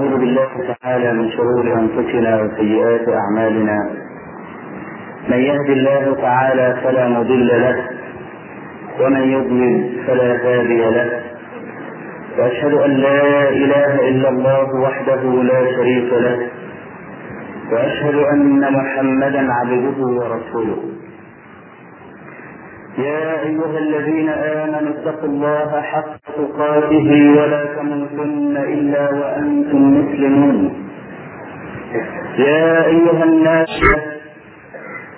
ونعوذ بالله تعالى من شرور أنفسنا وسيئات أعمالنا. من يهد الله تعالى فلا مضل له ومن يضلل فلا هادي له. وأشهد أن لا إله إلا الله وحده لا شريك له وأشهد أن محمدا عبده ورسوله. يا أيها الذين آمنوا اتقوا الله حق تقاته ولا تموتن إلا وأنتم مسلمون. يا أيها الناس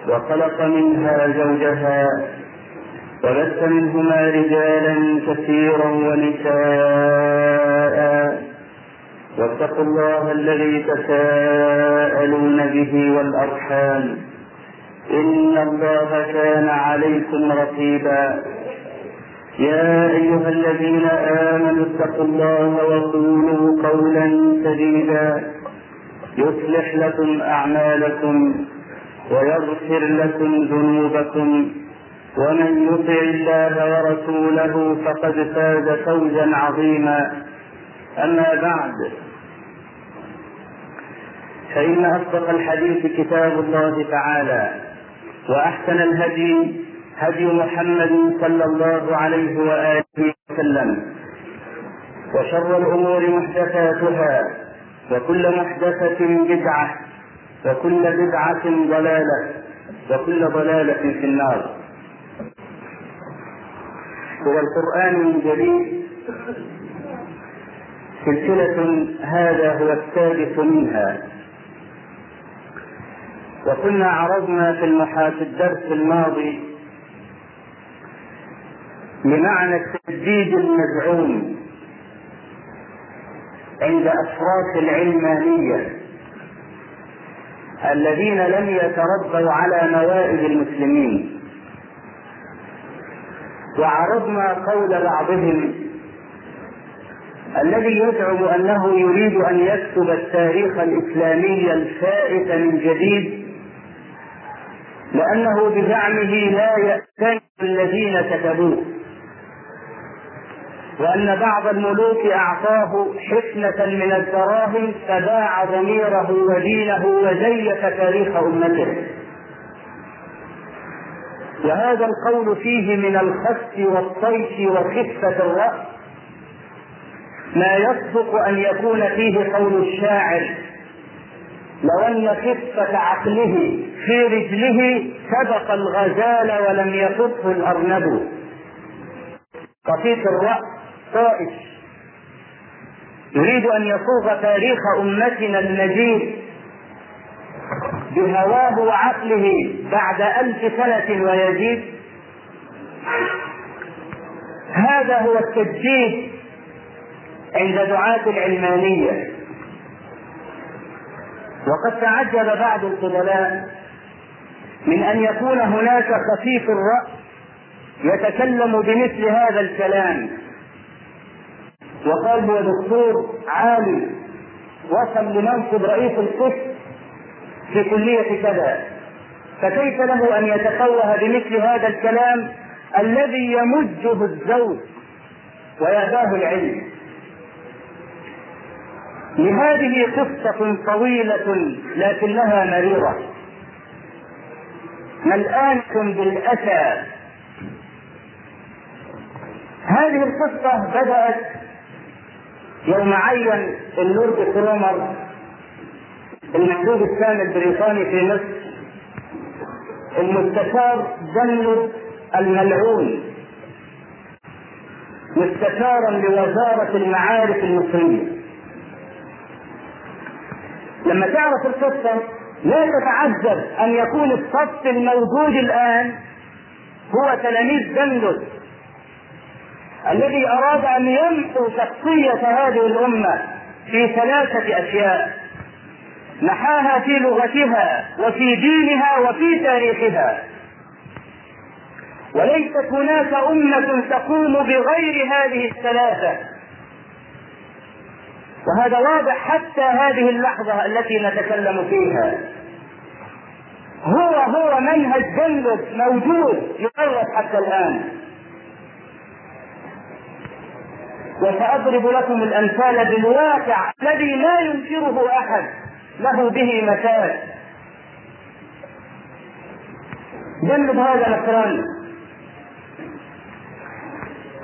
وخلق منها زوجها وبث منهما رجالا كثيرا ونساء. واتقوا الله الذي تساءلون به والأرحام. إن الله كان عليكم رقيبا. يا أيها الذين آمنوا اتقوا الله وقولوا قولا سديدا يصلح لكم أعمالكم ويغفر لكم ذنوبكم ومن يطع الله ورسوله فقد فاز فوزا عظيما. أما بعد فإن أصدق الحديث كتاب الله تعالى وأحسن الهدي هدي محمد صلى الله عليه وآله وسلم. وشر الأمور محدثاتها وكل محدثة بدعة وكل بدعة ضلالة وكل ضلالة في النار. هو القرآن جديد سلسلة هذا هو السادس منها. وكنا عرضنا في في الدرس الماضي لمعنى التجديد المزعوم عند أشراف العلمانية الذين لم يتربوا على موائد المسلمين. وعرضنا قول بعضهم الذي يزعم أنه يريد أن يكتب التاريخ الإسلامي الفائت من جديد لأنه بزعمه لا يأتي الذين كتبوه. وأن بعض الملوك أعطاه حفنة من الدراهم فباع ضميره ودينه وزيف تاريخ أمته. وهذا القول فيه من الخس والطيش وخفة الرأس. ما يصدق أن يكون فيه قول الشاعر لو أن خفة عقله في رجله سبق الغزال ولم يفته الأرنب. خفيف الرأس. طائش. يريد أن يصوغ تاريخ أمتنا المجيد بهواه وعقله بعد ألف سنة ويزيد. هذا هو التجديد عند دعاة العلمانية. وقد تعجب بعض القبلاء من أن يكون هناك خفيف الرأس يتكلم بمثل هذا الكلام. وقال هو دكتور عالي وصل لمنصب رئيس القسم في كلية كذا. فكيف له أن يتفوه بمثل هذا الكلام الذي يمجه الزوج ويأباه العلم؟ لهذه قصة طويلة لكنها مريرة. ملآنة بالأسى؟ هذه القصة بدأت يوم عين اللورد كرومر المندوب الثاني البريطاني في مصر. المستشار جند الملعون. مستشارا لوزارة المعارف المصرية. لما تعرف القصة لا تتعجب أن يكون الصف الموجود الآن هو تلاميذ جندس الذي أراد أن يمحو شخصية هذه الأمة في ثلاثة أشياء. محاها في لغتها وفي دينها وفي تاريخها. وليست هناك أمة تقوم بغير هذه الثلاثة. وهذا واضح حتى هذه اللحظة التي نتكلم فيها. هو هو منهج جندس موجود يدرس حتى الآن. وسأضرب لكم الأمثال بالواقع الذي لا ينكره أحد له به مثال. جنب هذا مثلا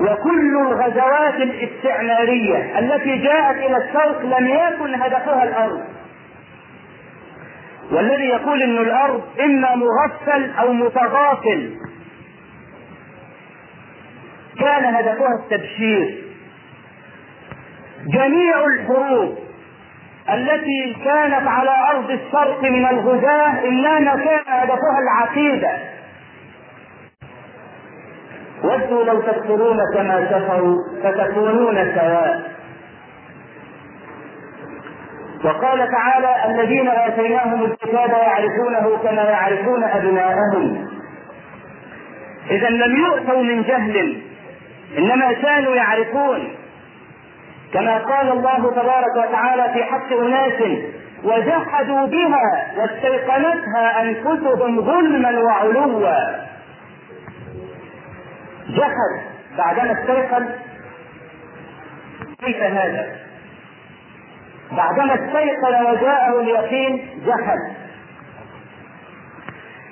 وكل الغزوات الاستعمارية التي جاءت إلى الشرق لم يكن هدفها الأرض. والذي يقول أن الأرض إما مغفل أو متغافل. كان هدفها التبشير. جميع الحروب التي كانت على أرض الشرق من الغزاة انما كان هدفها العقيدة. ودوا لو تكفرون كما كفروا فتكونون سواء. وقال تعالى الذين آتيناهم الكتاب يعرفونه كما يعرفون أبناءهم. اذا لم يؤتوا من جهل إنما كانوا يعرفون. كما قال الله تبارك وتعالى في حق اناس وجحدوا بها واستيقنتها أنفسهم ظلما وعلوا. جحد بعدما استيقن. كيف هذا؟ بعدما استيقن وجاءه اليقين جحد.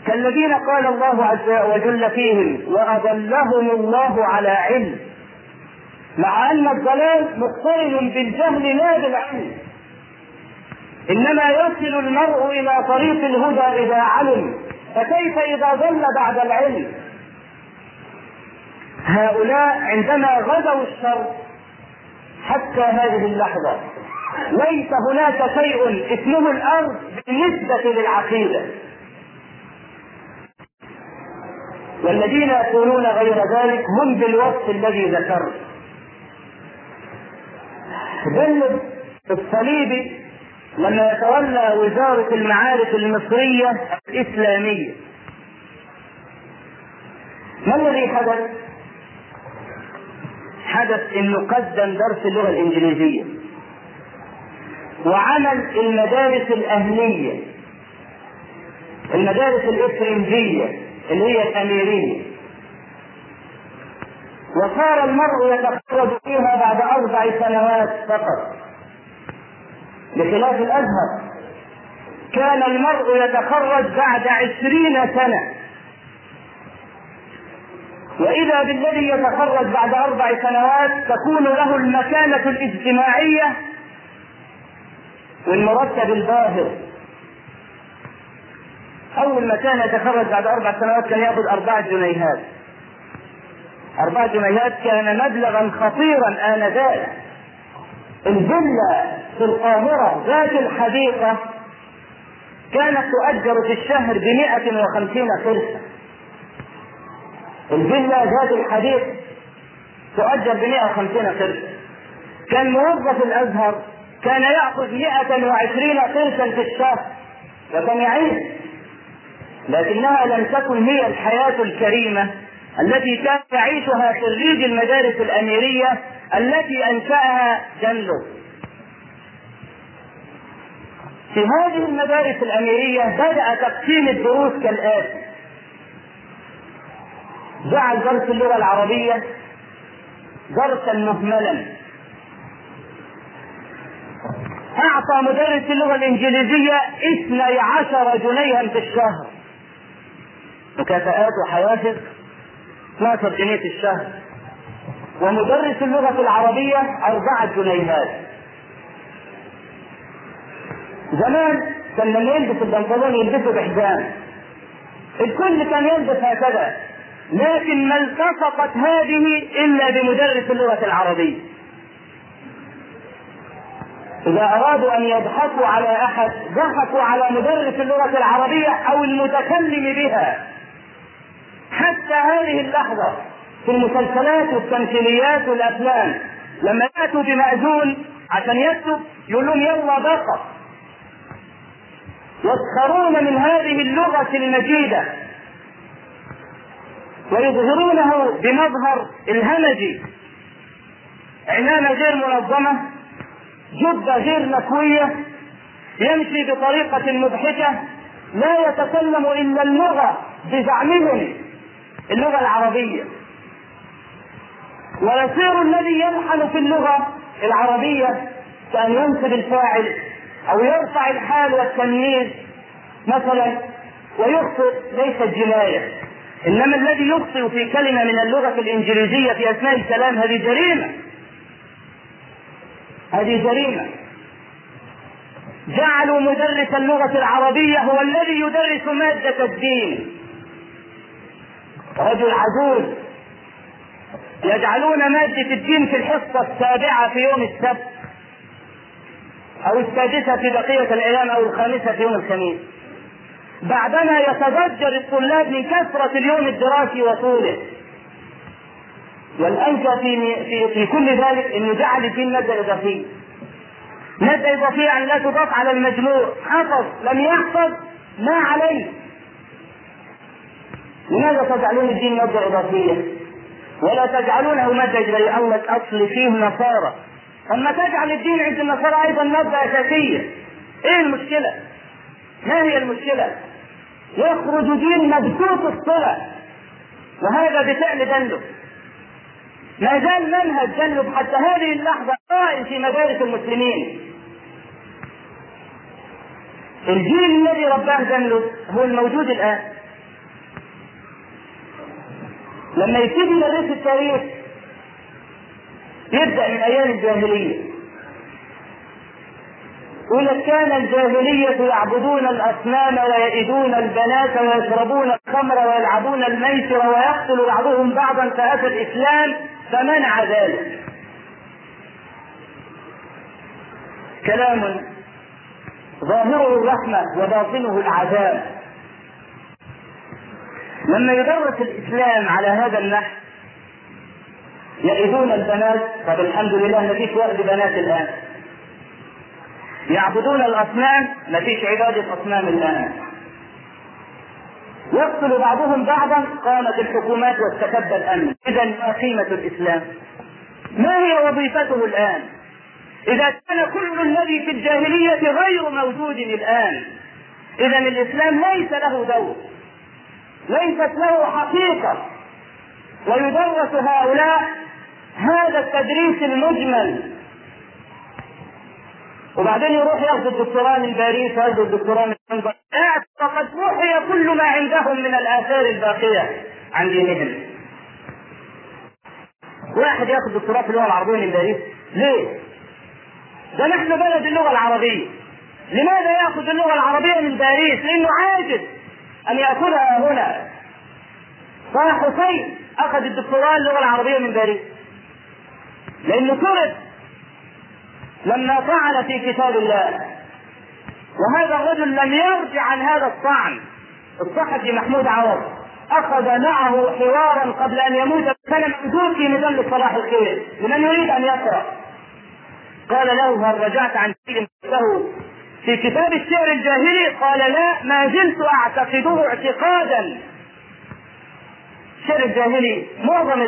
كالذين قال الله عز وجل فيهم وأضلهم الله على علم. مع ان الضلال مقترن بالجهل لا بالعلم إنما يصل المرء إلى طريق الهدى إذا علم فكيف إذا ضل بعد العلم؟ هؤلاء عندما غزوا الشر حتى هذه اللحظة ليس هناك شيء اسمه الأرض بالنسبة للعقيدة. والذين يقولون غير ذلك هم بالوصف الذي ذكرت. بلد الصليبي لما يتولى وزارة المعارف المصرية الإسلامية ما الذي حدث؟ حدث إنه قدم درس اللغة الإنجليزية وعمل المدارس الأهلية المدارس الإفرنجية اللي هي الأميرية وصار المرء يتخرج فيها بعد أربع سنوات فقط. بخلاف الأزهر كان المرء يتخرج بعد عشرين سنة. وإذا بالذي يتخرج بعد أربع سنوات تكون له المكانة الاجتماعية والمرتب الباهر. أول ما كان يتخرج بعد أربع سنوات كان يأخذ أربعة جنيهات. أربعة جنيهات كان مبلغا خطيرا آنذاك. الفيلا في القاهرة ذات الحديقة كانت تؤجر في الشهر بمئة وخمسين قرشا الفيلا ذات الحديقة تؤجر بمئة وخمسين قرشا كان موظف الأزهر كان يأخذ مئة وعشرين قرشا في الشهر. وكان يعيش لكنها لم تكن هي الحياة الكريمة. التي كان يعيشها خريج المدارس الأميرية التي أنشأها جنلو في هذه المدارس الأميرية بدأ تقسيم الدروس كالآتي. جعل درس اللغة العربية درسا مهملا. أعطى مدرس اللغة الإنجليزية اثني عشر جنيها في الشهر. مكافآت وحوافز. 12 جنيه في الشهر. ومدرس اللغة العربية أربعة جنيهات. زمان كان لما يلبس البنطلون يلبسه بحزام الكل كان يلبس هكذا. لكن ما التصقت هذه إلا بمدرس اللغة العربية. إذا أرادوا أن يضحكوا على أحد ضحكوا على مدرس اللغة العربية أو المتكلم بها. حتى هذه اللحظة في المسلسلات والتمثيليات والأفلام لما يأتوا بمأذون عشان يكتب يقول لهم يلا بقى. يسخرون من هذه اللغة المجيدة. ويظهرونه بمظهر الهمجي. عمامة غير منظمة جبة غير مكوية يمشي بطريقة مضحكة لا يتكلم إلا اللغة بزعمهم. اللغة العربية. ويصير الذي يلحن في اللغة العربية كأن ينصب الفاعل أو يرفع الحال والتمييز مثلا ويخطئ ليست جناية إنما الذي يخطئ في كلمة من اللغة الإنجليزية في أثناء الكلام هذه جريمة. هذه جريمة. جعلوا مدرس اللغة العربية هو الذي يدرس مادة الدين. رجل عجوز. يجعلون مادة الدين في الحصة السابعة في يوم السبت أو السادسة في بقية الأيام أو الخامسة في يوم الخميس. بعدما يتضجر الطلاب من كثرة اليوم الدراسي وطوله. والأنكى في, في, في كل ذلك أنه جعل الدين مادة إضافية مادة إضافية أن لا تضاف على المجموع. حفظ لم يحفظ ما عليه. لماذا تجعلون الدين مادة إضافية؟ ولا تجعلونه مادة إجبارية. الله أصل فيه نصارى. أما تجعل الدين عند النصارى أيضا مادة أساسية. إيه المشكلة؟ ما هي المشكلة؟ يخرج دين مبسوط الصلة وهذا بفعل دلب ما زال منهج دلب حتى هذه اللحظة قائم في مدارس المسلمين. الجيل الذي رباه دلب هو الموجود الآن. لما يبتدي يدرس التاريخ يبدأ من أيام الجاهلية. يقول كان الجاهلية يعبدون الأصنام ويئدون البنات ويشربون الخمر ويلعبون الميسر ويقتل بعضهم بعضا فأتى الإسلام فمنع ذلك. كلام ظاهره الرحمة وباطنه العذاب. لما يدرس الإسلام على هذا النحو يئدون البنات طب الحمد لله ما فيش وقت بنات الآن. يعبدون الأصنام ما فيش عبادة أصنام الآن. يقتل بعضهم بعضا قامت الحكومات واستكب الأمن. إذا ما قيمة الإسلام؟ ما هي وظيفته الآن؟ إذا كان كل الذي في الجاهلية غير موجود الآن إذا الإسلام ليس له دور. ليست له حقيقة. ويدرس هؤلاء هذا التدريس المجمل. وبعدين يروح ياخذ الدكتوراه من باريس ياخذ الدكتوراه من لندن فقد محي كل ما عندهم من الآثار الباقية عن دينهم. واحد ياخذ دكتوراه في اللغة العربية من باريس. ليه؟ ده نحن بلد اللغة العربية. لماذا ياخذ اللغة العربية من باريس؟ لأنه عاجز. أن يأخذها هنا. صلاح حسين أخذ الدكتوراه اللغة العربية من باريس. لأنه طرد لما طعن في كتاب الله وهذا الرجل لم يرجع عن هذا الطعن. الصحفي محمود عوض أخذ معه حوارا قبل أن يموت كان موجود في مجله صلاح الخير لمن يريد أن يقرأ. قال له هل رجعت عن شيء في كتاب الشعر الجاهلي قال لا ما زلت أعتقده اعتقادا. الشعر الجاهلي معظم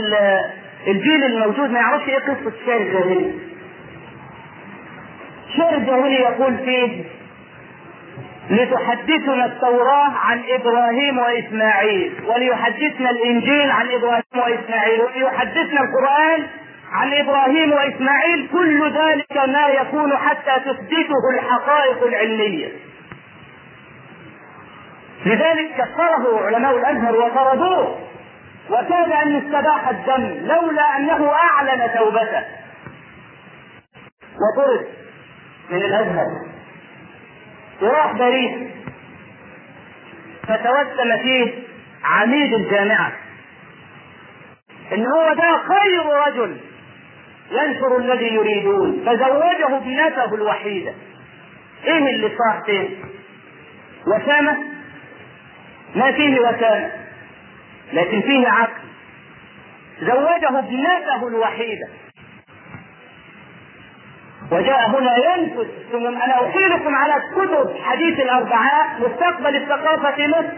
الجيل الموجود ما يعرفش إيه قصة الشعر الجاهلي. الشعر الجاهلي يقول فيه لتحدثنا التوراة عن إبراهيم وإسماعيل وليحدثنا الإنجيل عن إبراهيم وإسماعيل وليحدثنا القرآن عن إبراهيم وإسماعيل كل ذلك ما يكون حتى تثبته الحقائق العلمية. لذلك كفره علماء الأزهر وطردوه وكاد أن استباح الدم لولا أنه أعلن توبته. وطرد من الأزهر. وراح باريس فتوسم فيه عميد الجامعة. إن هو ده خير رجل ينشر الذي يريدون. فزوجه ابنته الوحيده إيه اللي صار فيه؟ وسامة؟ ما فيه وسامة. لكن فيه عقل. زوجه ابنته الوحيده وجاء هنا ينفذ. ثم أنا أحيلكم على كتب حديث الأربعاء مستقبل الثقافة في مصر.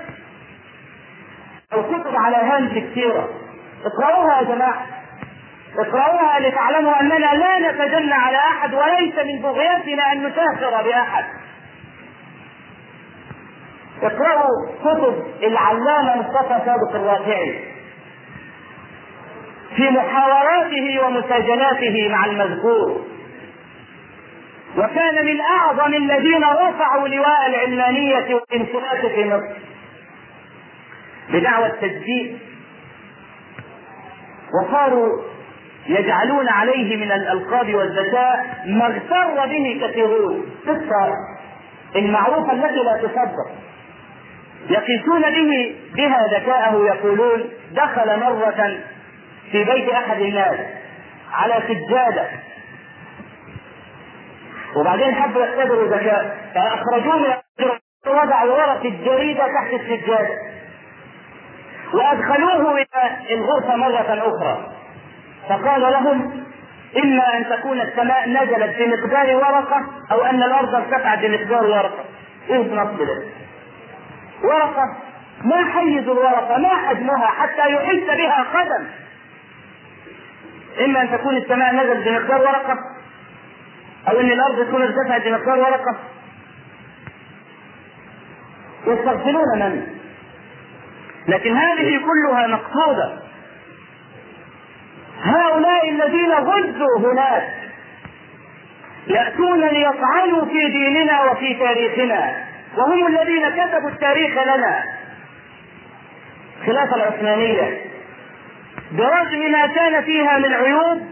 أو كتب على هامش كثيرة. اقرأوها يا جماعة. اقرأوها لتعلموا أننا لا نتجنى على أحد وليس من بغيتنا أن نسافر بأحد. اقرأوا كتب العلامة مصطفى صادق الرافعي في محاوراته ومساجلاته مع المذكور. وكان من أعظم الذين رفعوا لواء العلمانية والانشراك في مصر بدعوى التجديد. وصاروا يجعلون عليه من الألقاب والذكاء ما اغتر به كثيرون. قصة المعروفه التي لا تصدق. يقيسون به بها ذكاءه يقولون دخل مرة في بيت أحد الناس على سجادة. وبعدين حبوا يختبروا ذكاء فأخرجوه من وضعوا ورق الجريدة تحت السجادة. وأدخلوه إلى الغرفة مرة أخرى. فقال لهم إما أن تكون السماء نزلت بمقدار ورقة أو أن الأرض ارتفعت بمقدار ورقة. إيه بنصب ورقة. ما حيز الورقة؟ ما حجمها حتى يحس بها قدم. إما أن تكون السماء نزلت بمقدار ورقة أو أن الأرض تكون ارتفعت بمقدار ورقة. يستغفلون من؟ لكن هذه كلها مقصودة. هؤلاء الذين غزوا هناك يأتون ليطعنوا في ديننا وفي تاريخنا وهم الذين كتبوا التاريخ لنا. خلافة العثمانية برغم ما كان فيها من عيوب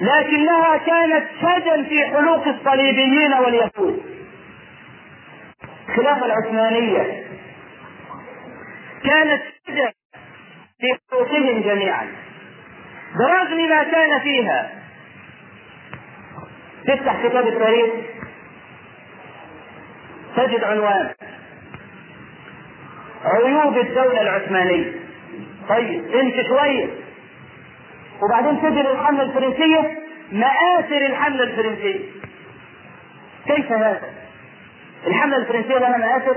لكنها كانت شجا في حلوق الصليبيين واليهود. الخلافة العثمانية. كانت شجا في حلوقهم جميعا. برغم ما كان فيها. تفتح كتاب التاريخ. تجد عنوان. عيوب الدولة العثمانية. طيب امشي شوية وبعدين تجد الحملة الفرنسية مآثر الحملة الفرنسية. كيف هذا؟ الحملة الفرنسية لها مآثر؟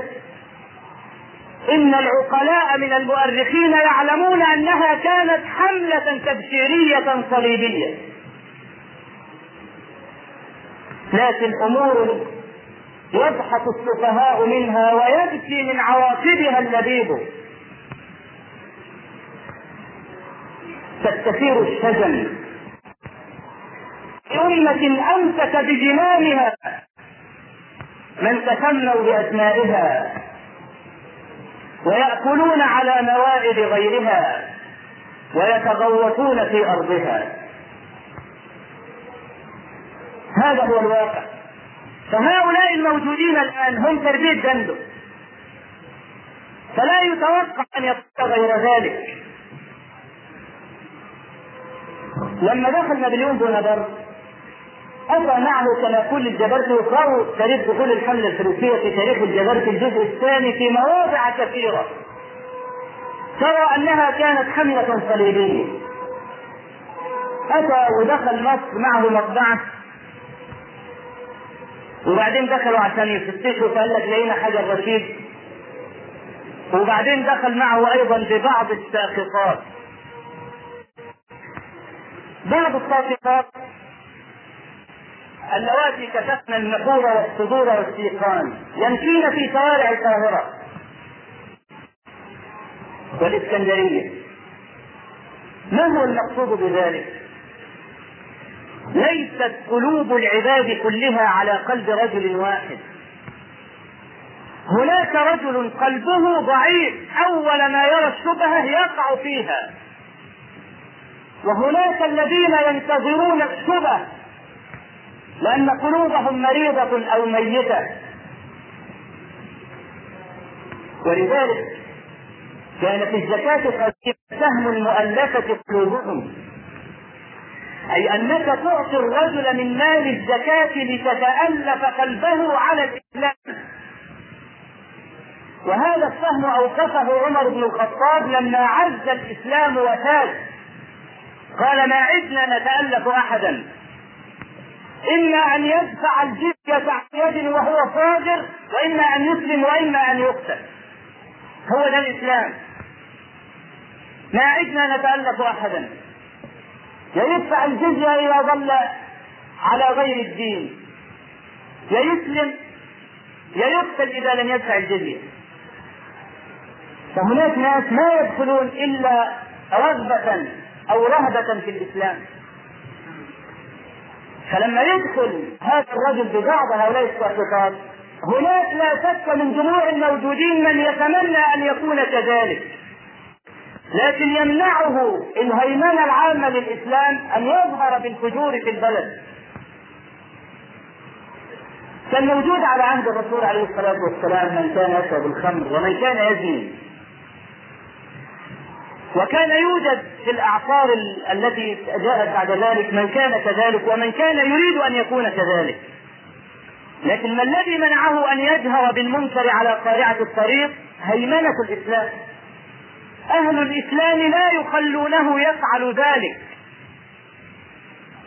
إن العقلاء من المؤرخين يعلمون أنها كانت حملة تبشيرية صليبية. لكن أمور يضحك السفهاء منها ويبكي من عواقبها اللبيب. تستثير الشجن أمة أمسك بجنانها من تسموا بأسمائها. ويأكلون على موائد غيرها ويتغوطون في أرضها. هذا هو الواقع. فهؤلاء الموجودين الآن هم تربية جنده فلا يتوقع أن يكون غير ذلك. لما دخل نابليون بونابرت أتى معه كما كل الجبرتي وقرأوا تاريخ دخول الحملة الفرنسية في تاريخ الجبرتي الجزء الثاني في مواضع كثيرة. ترى أنها كانت حملة صليبية. أتى ودخل مصر معه مطبعة. وبعدين دخلوا عشان يفتشوا فقال لك لقينا حجر رشيد وبعدين دخل معه أيضا ببعض الساقطات. بعض الساقطات اللواتي كشفن النحور والصدور والسيقان يمشين في شوارع القاهرة. والإسكندرية. ما هو المقصود بذلك؟ ليست قلوب العباد كلها على قلب رجل واحد. هناك رجل قلبه ضعيف أول ما يرى الشبهة يقع فيها. وهناك الذين ينتظرون الشبه لأن قلوبهم مريضة أو ميتة. ولذلك كان في الزكاه قديما سهم المؤلفة قلوبهم. أي أنك تعطي الرجل من مال الزكاة لتتألف قلبه على الإسلام. وهذا السهم أوقفه عمر بن الخطاب لما عز الإسلام وفاز قال ما عدنا نتألف أحدا. إما أن يدفع الجزية عن يد وهو صادر وإما أن يسلم وإما أن يقتل. هو ده الإسلام. ما عدنا نتألف أحدا. يدفع الجزية إذا ظل على غير الدين. يا يسلم يا يقتل إذا لم يدفع الجزية. فهناك ناس ما يدخلون إلا رغبة أو رهبة في الإسلام. فلما يدخل هذا الرجل ببعض هؤلاء الساقطات هناك لا شك من جموع الموجودين من يتمنى أن يكون كذلك. لكن يمنعه الهيمنة العامة للإسلام أن يظهر بالفجور في البلد. كان موجود على عهد الرسول عليه الصلاة والسلام من كان يشرب الخمر ومن كان يزني. وكان يوجد في الأعصار التي جاءت بعد ذلك من كان كذلك ومن كان يريد أن يكون كذلك. لكن ما الذي منعه أن يجهر بالمنكر على قارعة الطريق هيمنة الإسلام. أهل الإسلام لا يخلونه يفعل ذلك.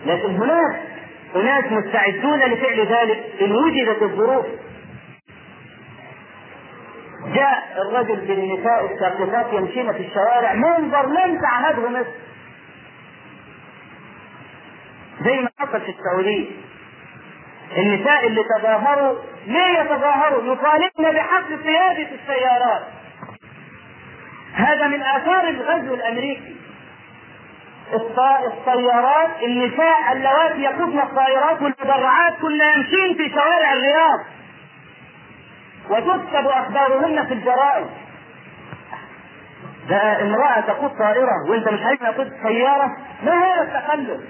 لكن هناك اناس مستعدون لفعل ذلك إن وجدت الظروف. جاء الرجل بالنساء الساقطات يمشين في الشوارع منظر لم تعهده مصر زي ما حصل في السعودية. النساء اللي تظاهروا ليه يتظاهروا؟ يطالبن بحق قيادة السيارات. هذا من آثار الغزو الأمريكي. الطيارات النساء اللواتي يقودن الطائرات والمدرعات كن يمشين في شوارع الرياض وتكتب أخبارهن في الجرائد ده امرأة تقود طائرة وانت مش عايز تقود سيارة ما هذا التخلف؟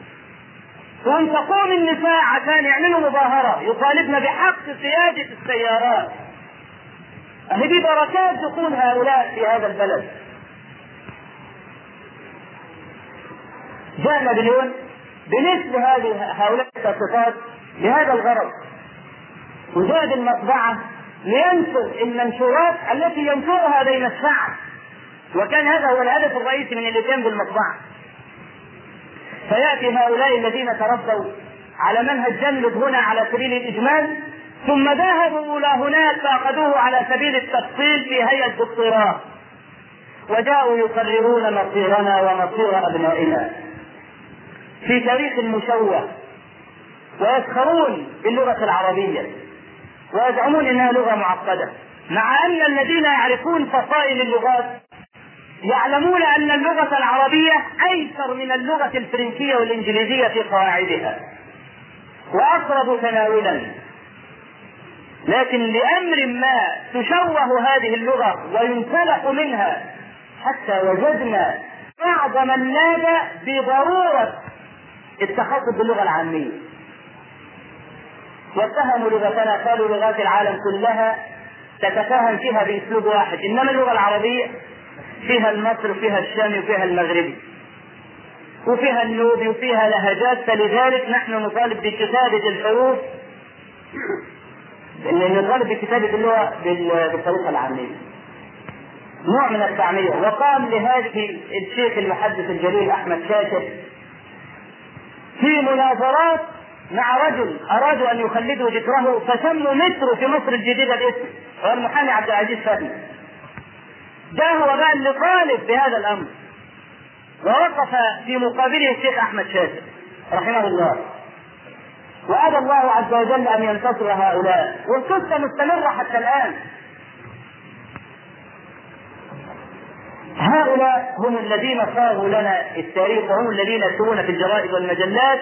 وإن تقوم النساء عشان يعملوا مظاهرة يطالبن بحق قيادة السيارات. أهي دي بركات دخول هؤلاء في هذا البلد. جاء نابليون بمثل هذه هؤلاء الصفات لهذا الغرض. وجاء المطبعة لينشر المنشورات التي ينشرها بين الشعب. وكان هذا هو الهدف الرئيسي من الاتيان بالمطبعة فيأتي هؤلاء الذين تربوا على منهج جلد هنا على سبيل الإجمال ثم ذهبوا إلى هناك فأخذوه على سبيل التفصيل في هيئة دكتوراه وجاءوا يقررون مصيرنا ومصير أبنائنا. في تاريخ مشوه ويسخرون باللغة العربية. ويزعمون إنها لغة معقدة. مع أن الذين يعرفون فصائل اللغات يعلمون أن اللغة العربية أيسر من اللغة الفرنسية والإنجليزية في قواعدها. وأقرب تناولا. لكن لأمر ما تشوه هذه اللغة وينسلخ منها حتى وجدنا بعض من نادى بضرورة التخصص باللغة العامية. واتهموا لغتنا قالوا لغات العالم كلها تتفاهم فيها بأسلوب واحد. إنما اللغة العربية فيها المصري وفيها الشامي وفيها المغربي وفيها النوبي وفيها لهجات. فلذلك نحن نطالب بكتابة الحروف نطالب بكتابة اللغة بالطريقة العاميه نوع من التعمير. وقام لهذه الشيخ المحدث الجليل أحمد شاكر في مناظرات مع رجل أرادوا أن يخلدوا ذكره فسموا مصر في مصر الجديدة الاسم هو المحامي عبد العزيز فهمي. ده هو بقى اللي طالب بهذا الأمر. ووقف في مقابله الشيخ أحمد شاكر رحمه الله. وأبى الله عز وجل أن ينتصر هؤلاء. والقصة مستمرة حتى الآن. هؤلاء هم الذين صاروا لنا التاريخ وهم الذين يكتبون في الجرائد والمجلات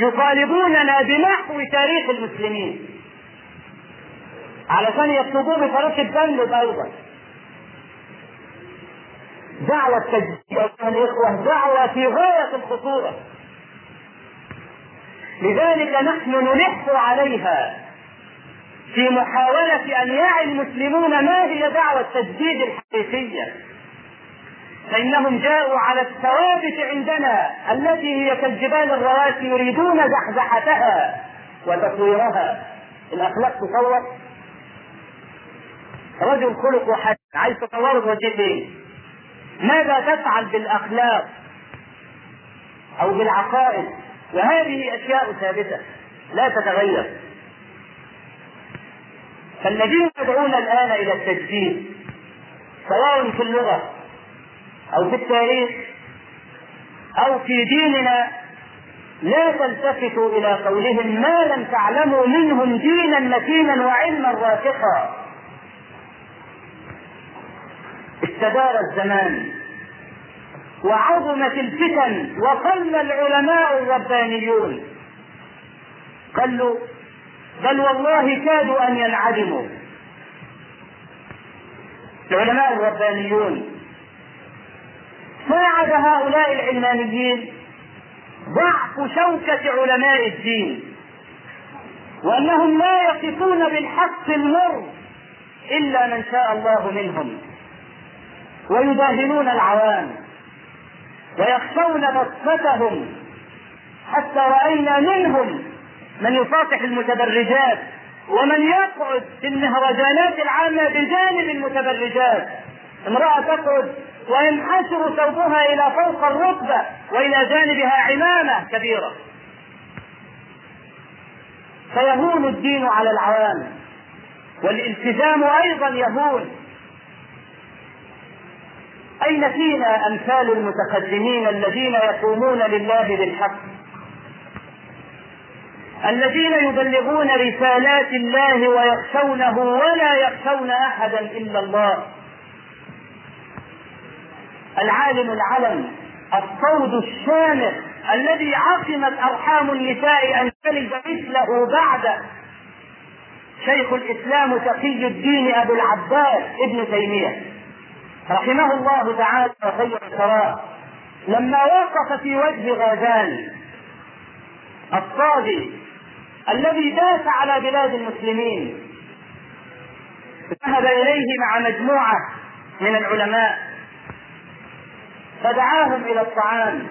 يطالبوننا بمحو تاريخ المسلمين. علشان يكتبوه بطريقة التبلد أيضا. دعوة تجديد أيها الإخوة دعوة في غاية الخطورة. لذلك نحن نلح عليها في محاولة أن يعي المسلمون ما هي دعوة التجديد الحقيقية. فإنهم جاءوا على الثوابت عندنا التي هي كالجبال الرواسي يريدون زحزحتها وتطويرها الأخلاق تصور رجل خلق وحد عايز تطوره توجه ماذا تفعل بالأخلاق أو بالعقائد؟ وهذه أشياء ثابتة. لا تتغير. فالذين يدعون الآن إلى التجديد سواء في اللغة أو في التاريخ أو في ديننا لا تلتفتوا إلى قولهم ما لم تعلموا منهم دينا متينا وعلما راسخا. استدار الزمان وعظمت الفتن وقل العلماء الربانيون. قالوا بل والله كادوا أن ينعدموا. العلماء الربانيون ساعد هؤلاء العلمانيين ضعف شوكة علماء الدين وأنهم لا يقفون بالحق المر إلا من شاء الله منهم ويداهنون العوام ويخشون بصمتهم حتى رأينا منهم من يصافح المتبرجات ومن يقعد في المهرجانات العامة بجانب المتبرجات. امرأة تقعد وينحسر ثوبها إلى فوق الركبة وإلى جانبها عمامة كبيرة. فيهون الدين على العوام والالتزام أيضا يهون. أين فينا أمثال المتقدمين الذين يقومون لله بالحق؟ الذين يبلغون رسالات الله ويخشونه ولا يخشون احدا إلا الله. العالم العلم الصوت الشامخ الذي عصمت ارحام النساء أن تلد مثله بعد شيخ الإسلام تقي الدين أبو العباس ابن تيمية. رحمه الله تعالى وخير ثراه لما وقف في وجه غازان الطاغي الذي داس على بلاد المسلمين ذهب إليه مع مجموعة من العلماء. فدعاهم إلى الطعام.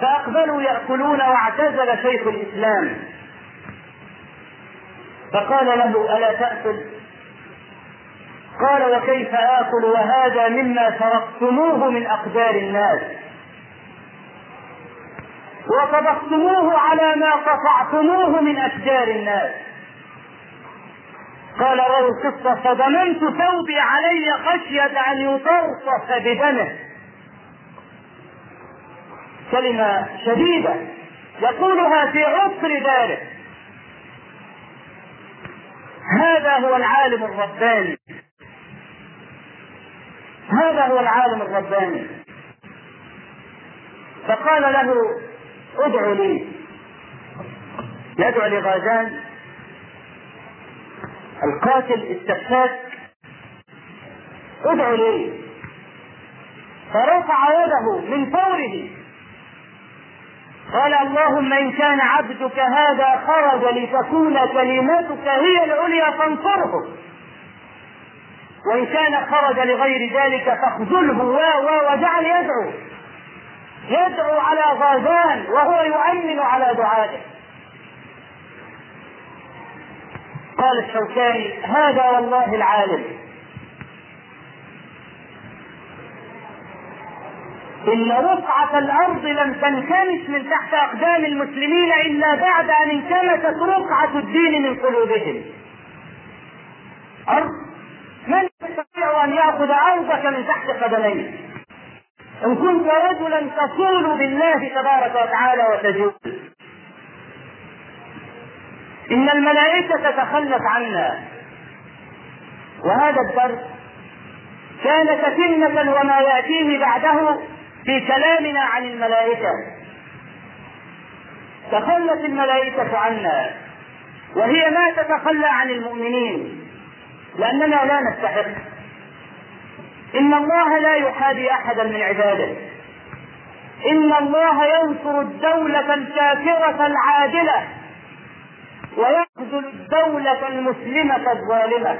فأقبلوا يأكلون واعتزل شيخ الإسلام. فقال له ألا تأكل؟ قال وكيف آكل؟ وهذا مما تركتموه من أقدار الناس. وطبختموه على ما قطعتموه من أشجار الناس. قال راوي القصة فضمنت ثوبي علي خشية أن يطرطف بدمه. كلمة شديدة يقولها في عسر ذلك. هذا هو العالم الرباني. هذا هو العالم الرباني. فقال له ادعو لي. يدعو لغازان. القاتل السفاك ادعو لي. فرفع يده من فوره. قال اللهم إن كان عبدك هذا خرج لتكون كلمتك هي العليا فانصره. وإن كان خرج لغير ذلك فاخذله. و وجعل يدعو. يدعو على غازان وهو يؤمن على دعائه. قال الشوكاني هذا والله العالم. إن رقعة الأرض لم تنكمش من تحت أقدام المسلمين إلا بعد أن انكمست رقعة الدين من قلوبهم. أرض من يستطيع أن يأخذ أرضك من تحت قدميه؟ إن كنت رجلا تصول بالله تبارك وتعالى وتجول إن الملائكة تتخلف عنا وهذا الدرس كان تتمة وما يأتيه بعده في كلامنا عن الملائكة. تخلت الملائكة عنا وهي ما تتخلى عن المؤمنين لأننا لا نستحق. إن الله لا يحابي أحدا من عباده. إن الله ينصر الدولة الكافرة العادلة ويخذل الدولة المسلمة الظالمة.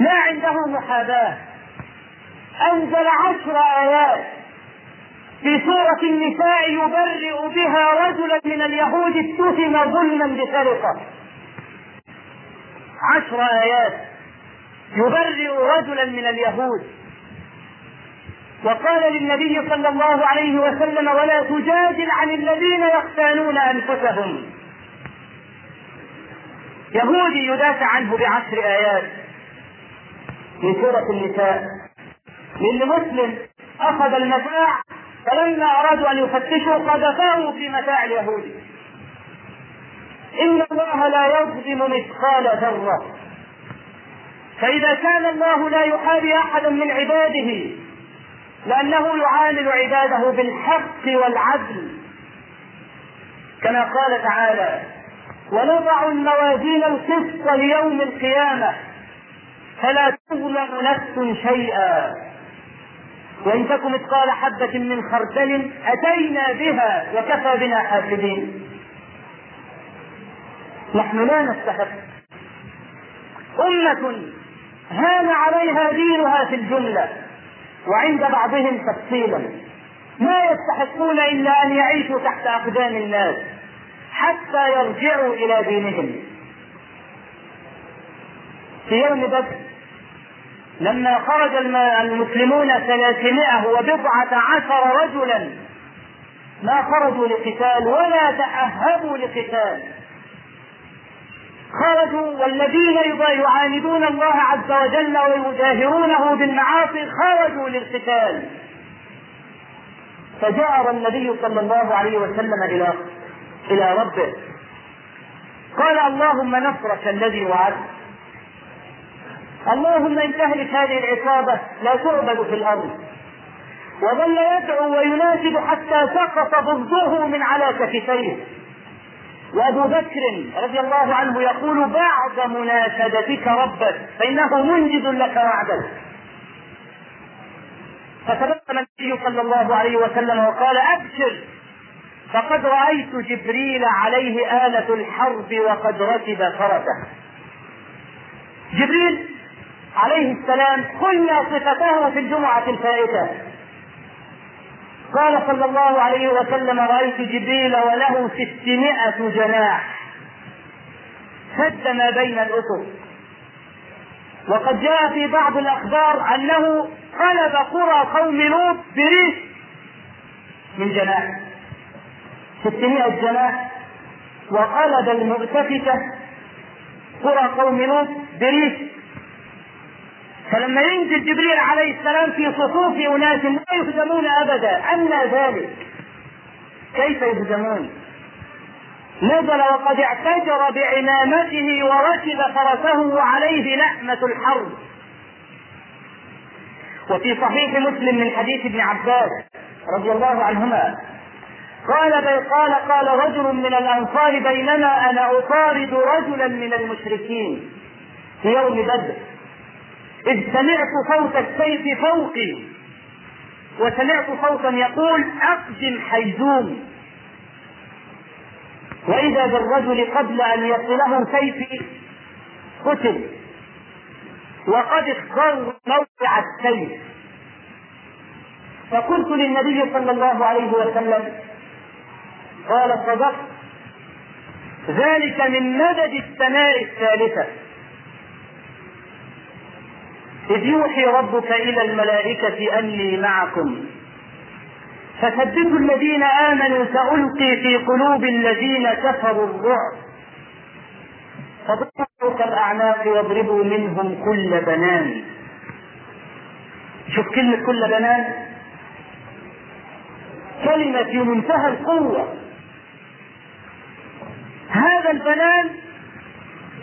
ما عنده محاباة. أنزل عشر آيات. في سورة النساء يبرئ بها رجلا من اليهود اتهم ظلما بسرقة. عشر آيات. يبرئ رجلا من اليهود. وقال للنبي صلى الله عليه وسلم ولا تجادل عن الذين يختانون أنفسهم. يهودي يدافع عنه بعشر آيات. من سورة النساء. من مسلم أخذ المتاع فلما أرادوا أن يفتشوا قذفاه في متاع اليهودي إن الله لا يظلم مثقال ذرة. فإذا كان الله لا يحابي أحدا من عباده لأنه يعامل عباده بالحق والعدل. كما قال تعالى ونضع الموازين القسط ليوم القيامة فلا تظلم نفس شيئا. وإن تك مثقال حبة من خردل أتينا بها وكفى بنا حاسبين نحن لا نستحق. أمة هان عليها دينها في الجملة وعند بعضهم تفصيلا. ما يستحقون إلا أن يعيشوا تحت أقدام الناس حتى يرجعوا إلى دينهم. في يوم بدر لما خرج المسلمون ثلاثمائة وبضعة عشر رجلا ما خرجوا لقتال ولا تأهبوا لقتال. خرجوا والذين يعاندون الله عز وجل ويجاهرونه بالمعاصي خرجوا للقتال. فجاء النبي صلى الله عليه وسلم إلى إلى ربه. قال اللهم نصرك الذي وعدت اللهم إن تهلك هذه العصابة لا تعبد في الأرض. وظل يدعو ويناشد حتى سقط ضده من على كتفيه وأبو بكر رضي الله عنه يقول بعد مناشدتك ربك فإنه منجز لك وعدك. فتبسم النبي صلى الله عليه وسلم وقال أبشر فقد رأيت جبريل عليه آلة الحرب وقد ركب فرسه. جبريل عليه السلام قلنا صفته في الجمعة الفائتة. قال صلى الله عليه وسلم رأيت جبريل وله ستمائة جناح. سد ما بين الأفق وقد جاء في بعض الأخبار أنه قلب قرى قوم لوط بريش من جناح. ستمائة جناح. وقلب المؤتفكة قرى قوم لوط بريش فلما ينزل جبريل عليه السلام في صفوف أناس لا يهزمون أبدا ان ذلك. كيف يهزمون؟ نزل وقد اعتجر بعمامته وركب فرسه وعليه لحمة الحرب. وفي صحيح مسلم من حديث ابن عباس رضي الله عنهما قال قال قال رجل من الأنصار بينما أنا أطارد رجلا من المشركين في يوم بدر. إذ سمعت صوت السيف فوقي وسمعت صوتا يقول أقدم حيزوم. وإذا بالرجل قبل أن يصله سيفي قتل وقد اختار موقع السيف. فقلت للنبي صلى الله عليه وسلم قال صدقت ذلك من مدد السماء الثالثة. إذ يوحي ربك إلى الملائكة أني معكم. فثبتوا الذين آمنوا سألقي في قلوب الذين كفروا الرعب. فضربوا كالأعناق واضربوا منهم كل بنان. شوف كلمة كل بنان. كلمة في منتهى القوة. هذا البنان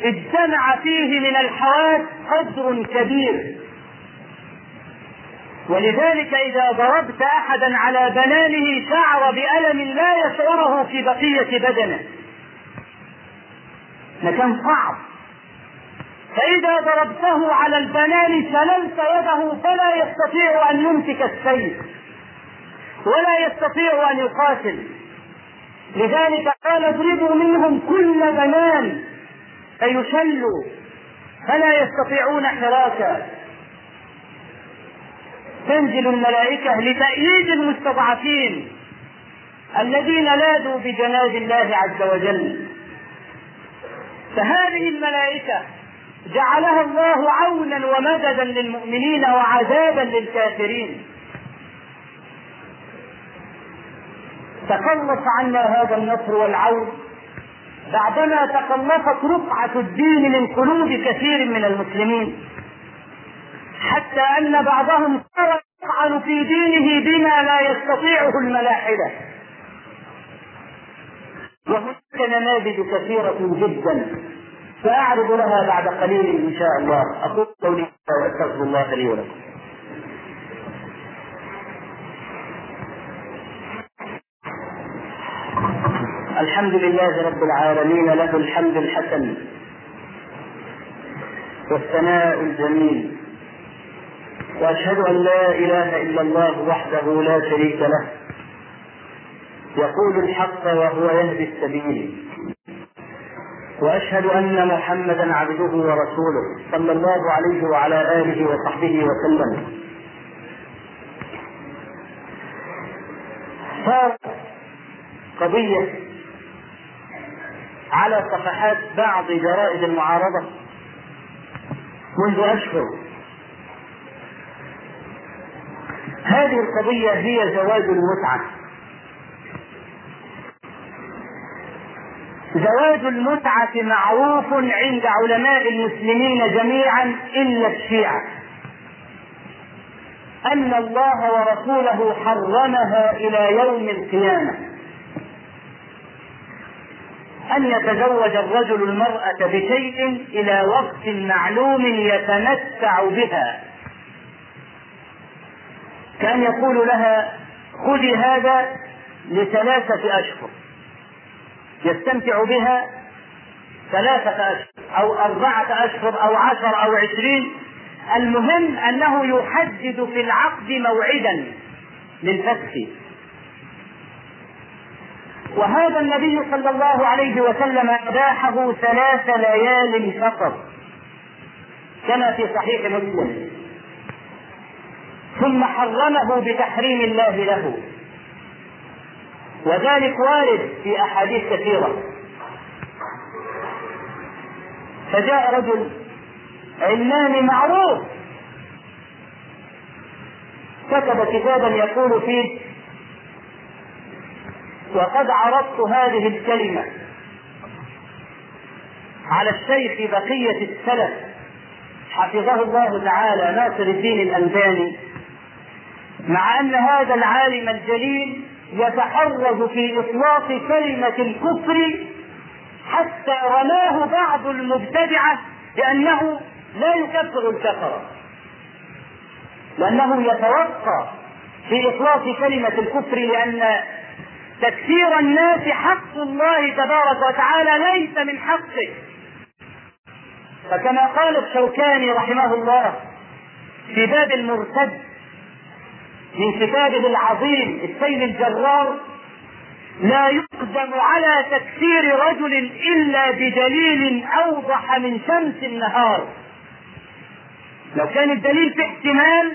اجتمع فيه من الحواس قدر كبير. ولذلك إذا ضربت أحدا على بنانه شعر بألم لا يشعره في بقية بدنه. مكان صعب. فإذا ضربته على البنان شللت يده فلا يستطيع أن يمسك السيف ولا يستطيع أن يقاتل. لذلك قال اضربوا منهم كل بنان فيشلوا فلا يستطيعون حراكا. تنزل الملائكة لتأييد المستضعفين الذين نادوا بجناب الله عز وجل. فهذه الملائكة جعلها الله عونا ومددا للمؤمنين وعذابا للكافرين. تخلص عنا هذا النصر والعون بعدما تخلصت رقعة الدين من قلوب كثير من المسلمين. حتى أن بعضهم صار يطعن في دينه بما لا يستطيعه الملاحدة. وهناك نماذج كثيرة جدا سأعرض لها بعد قليل إن شاء الله. أقول قولي وأستغفر الله لي ولكم. الحمد لله رب العالمين له الحمد الحسن والثناء الجميل. وأشهد أن لا إله إلا الله وحده لا شريك له. يقول الحق وهو يهدي السبيل. وأشهد أن محمدا عبده ورسوله صلى الله عليه وعلى آله وصحبه وسلم. صارت قضية على صفحات بعض جرائد المعارضة منذ أشهر. هذه القضية هي زواج المتعة. زواج المتعة معروف عند علماء المسلمين جميعا إلا الشيعة. أن الله ورسوله حرمها إلى يوم القيامة. أن يتزوج الرجل المرأة بشيء إلى وقت معلوم يتمتع بها. كان يقول لها خذي هذا لثلاثة أشهر. يستمتع بها ثلاثة أشهر أو أربعة أشهر أو عشر أو عشرين. المهم أنه يحدد في العقد موعدا للفسخ وهذا النبي صلى الله عليه وسلم أباحه ثلاث ليال فقط كما في صحيح مسلم. ثم حرمه بتحريم الله له. وذلك وارد في أحاديث كثيرة. فجاء رجل علماني معروف. كتب كتابا يقول فيه وقد عرضت هذه الكلمة على الشيخ بقية السلف. حفظه الله تعالى ناصر الدين الألباني مع أن هذا العالم الجليل يتحرز في إطلاق كلمة الكفر حتى رماه بعض المبتدعة بأنه لا يكفر الكفره لأنه يتوقع في إطلاق كلمة الكفر لأن تكفير الناس حق الله تبارك وتعالى ليس من حقه. فكما قال الشوكاني رحمه الله في باب المرتد من كتابه العظيم السيل الجرار لا يقدم على تكفير رجل إلا بدليل أوضح من شمس النهار. لو كان الدليل في احتمال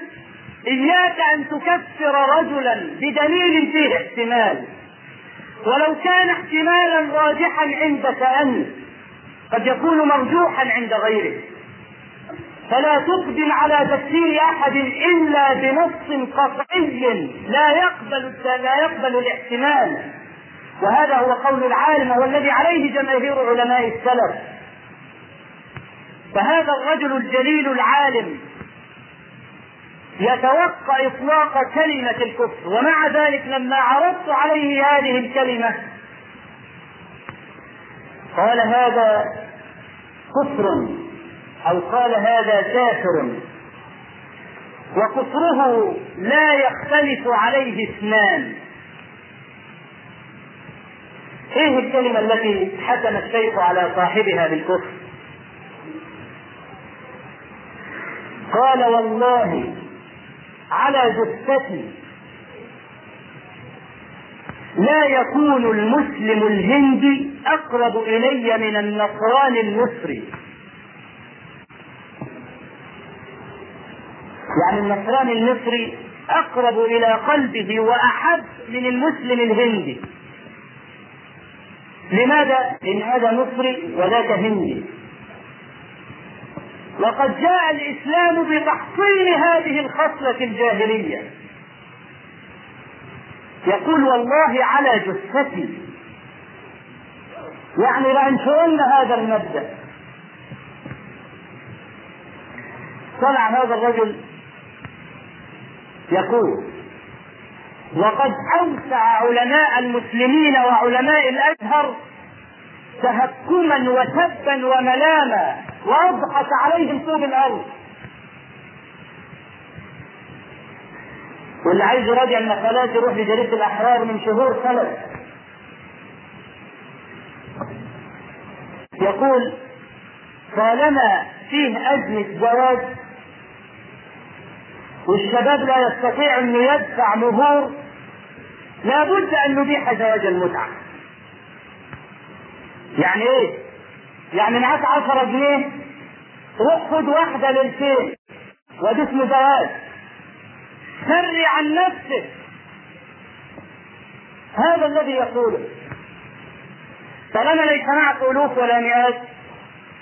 إياك أن تكفر رجلا بدليل فيه احتمال. ولو كان احتمالا راجحا عندك أنت قد يكون مرجوحا عند غيرك. فلا تقدم على تكفير أحد إلا بنص قطعي لا يقبل لا يقبل الاحتمال. وهذا هو قول العالم وهو الذي عليه جماهير علماء السلف. فهذا الرجل الجليل العالم يتوقع إطلاق كلمة الكفر ومع ذلك لما عرضت عليه هذه الكلمة قال هذا كفر. أو قال هذا كافر وكفره لا يختلف عليه اثنان. إيه الكلمة التي حكم الشيخ على صاحبها بالكفر؟ قال والله على جثتي لا يكون المسلم الهندي أقرب إلي من النصراني المصري. يعني النصراني المصري أقرب إلى قلبه وأحب من المسلم الهندي. لماذا؟ لأن هذا مصري وذاك هندي. وقد جاء الإسلام بتحصيل هذه الخصلة الجاهلية. يقول والله على جثتي. يعني لأنشئن هذا المبدأ. طلع هذا الرجل يقول وقد أوسع علماء المسلمين وعلماء الأزهر تهكما وسبا وملاما وأضحك عليهم طوب الأرض. واللي عايز يراجع المقالات يروح لجريدة الأحرار من شهور خلت يقول طالما فيه أزمة زواج والشباب لا يستطيع أن يدفع مهور. لابد أن نبيح زواج المتعة. يعني إيه؟ يعني معاك عشرة جنيه روح خد واحدة للشيخ وده اسمه زواج. سري عن نفسك. هذا الذي يقوله. طالما ليس معك ألوف ولا مئات؟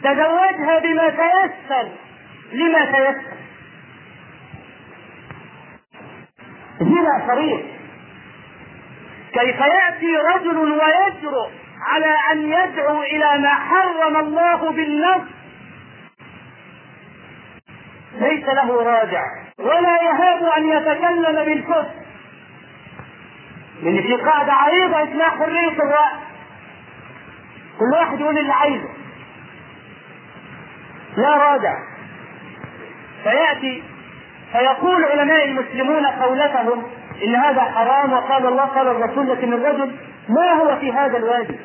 تزوجها بما تيسر لما تيسر. هنا صريح كيف يأتي رجل ويجرؤ على أن يدعو إلى ما حرم الله بالنص ليس له راجع ولا يهاب أن يتكلم بالكفر. لأن في قاعدة عريضة اسمها حرية الرأي كل واحد يقول اللي عايزه. لا راجع. فيأتي فيقول علماء المسلمون قولتهم إن هذا حرام وقال الله قال الرسول لكن الرجل ما هو في هذا الوادي؟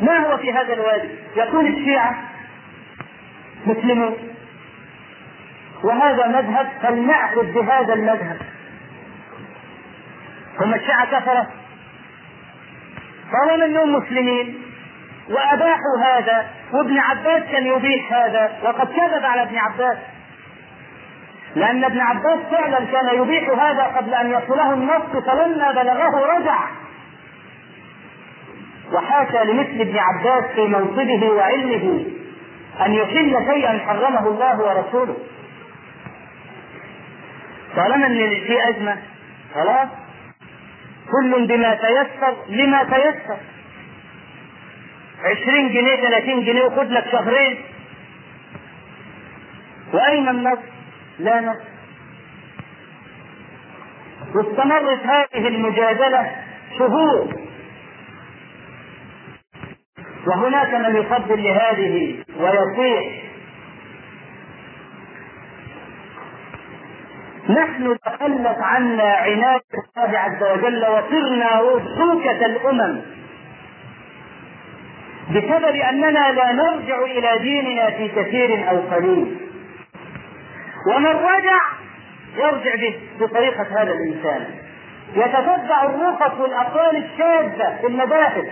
ما هو في هذا الوادي؟ يقول الشيعة مسلمون. وهذا مذهب فلنأخذ بهذا المذهب. هم الشيعة كفرة طالما انهم مسلمين؟ وأباحوا هذا وابن عباس كان يبيح هذا وقد كذب على ابن عباس. لأن ابن عباس فعلا كان يبيح هذا قبل أن يصله النص فلما بلغه رجع. وحاشا لمثل ابن عباس في منصبه وعلمه أن يحل شيئا حرمه الله ورسوله. طالما ان في أزمة؟ خلاص كل بما تيسر لما تيسر. عشرين جنيه ثلاثين جنيه وخد لك شهرين. وأين النص؟ لا نص واستمرت هذه المجادلة شهور. وهناك من يفضل لهذه ويطيع. نحن تخلت عنا عناية الله عز وجل وصرنا وثوكة الأمم. بسبب أننا لا نرجع إلى ديننا في كثير أو قليل. ومن رجع يرجع به بطريقة هذا الإنسان يتتبع الرخص والأقوال الشاذة في المباحث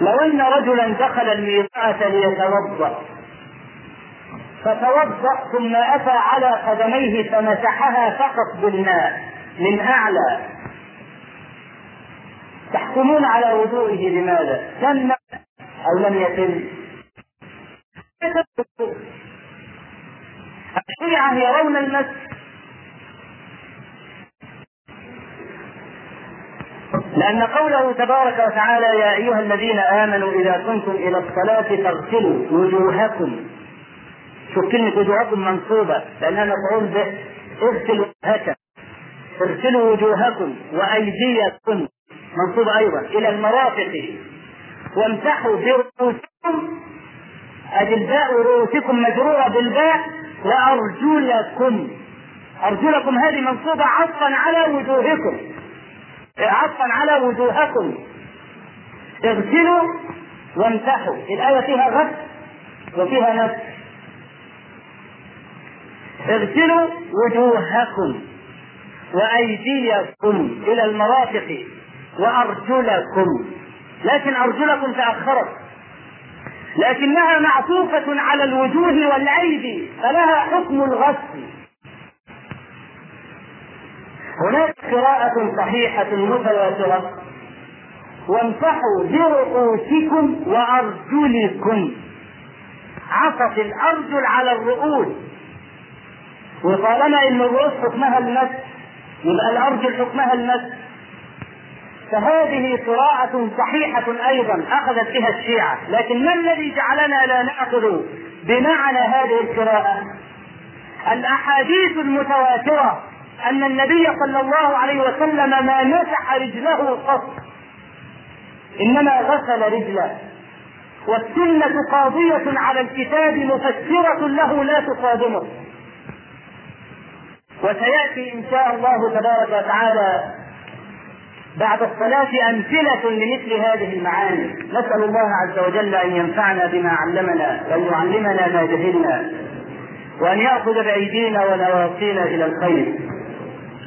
لو أن رجلا دخل الميقات ليتوضأ فتوضأ ثم أتى على قدميه فمسحها فقط بالماء من أعلى تحكمون على وضوئه لماذا؟ تم أو لم يتم؟ الشيعة يرون المس لأن قوله تبارك وتعالى يا أيها الذين آمنوا إذا كنتم إلى الصلاة فاغسلوا وجوهكم. شوف كلمة وجوهكم منصوبة لأنها مفعول به. اغسلوا وجوهكم. اغسلوا وجوهكم وأيديكم. منصوبة أيضا. إلى المرافق. وامسحوا برؤوسكم. أدي الباء رؤوسكم مجرورة بالباء. وأرجلكم. أرجلكم هذه منصوبة عطفا على وجوهكم. عطفا على وجوهكم. اغسلوا وامسحوا. الآية فيها غسل وفيها نفس اغسلوا وجوهكم وأيديكم إلى المرافق وأرجلكم. لكن أرجلكم تأخرت. لكنها معطوفة على الوجوه والأيدي فلها حكم الغسل. هناك قراءة صحيحة متواترة. وامسحوا برؤوسكم وأرجلكم. عطف الأرجل على الرؤوس. وطالما إن الرؤوس حكمها المس يبقى الأرجل حكمها المس فهذه قراءة صحيحة أيضا أخذت بها الشيعة، لكن ما الذي جعلنا لا نأخذ بمعنى هذه القراءة؟ الأحاديث المتواترة أن النبي صلى الله عليه وسلم ما مسح رجله قط، إنما غسل رجله، والسنة قاضية على الكتاب مفسرة له لا تصادمه. وسيأتي إن شاء الله تبارك وتعالى بعد الصلاة أمثلة لمثل هذه المعاني. نسأل الله عز وجل أن ينفعنا بما علمنا وأن يعلمنا ما جهلنا وأن يأخذ بأيدينا ونواصينا إلى الخير.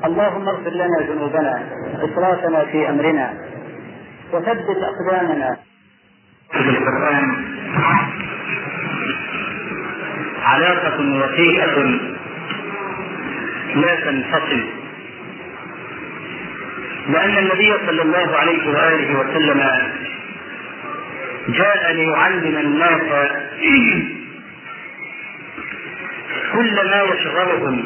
اللهم اغفر لنا ذنوبنا إسرافنا في أمرنا وثبت أقدامنا. بالقرآن علاقة وثيقة لا تنفصل. لأن النبي صلى الله عليه وآله وسلم جاء ليعلم الناس كل ما يشغلهم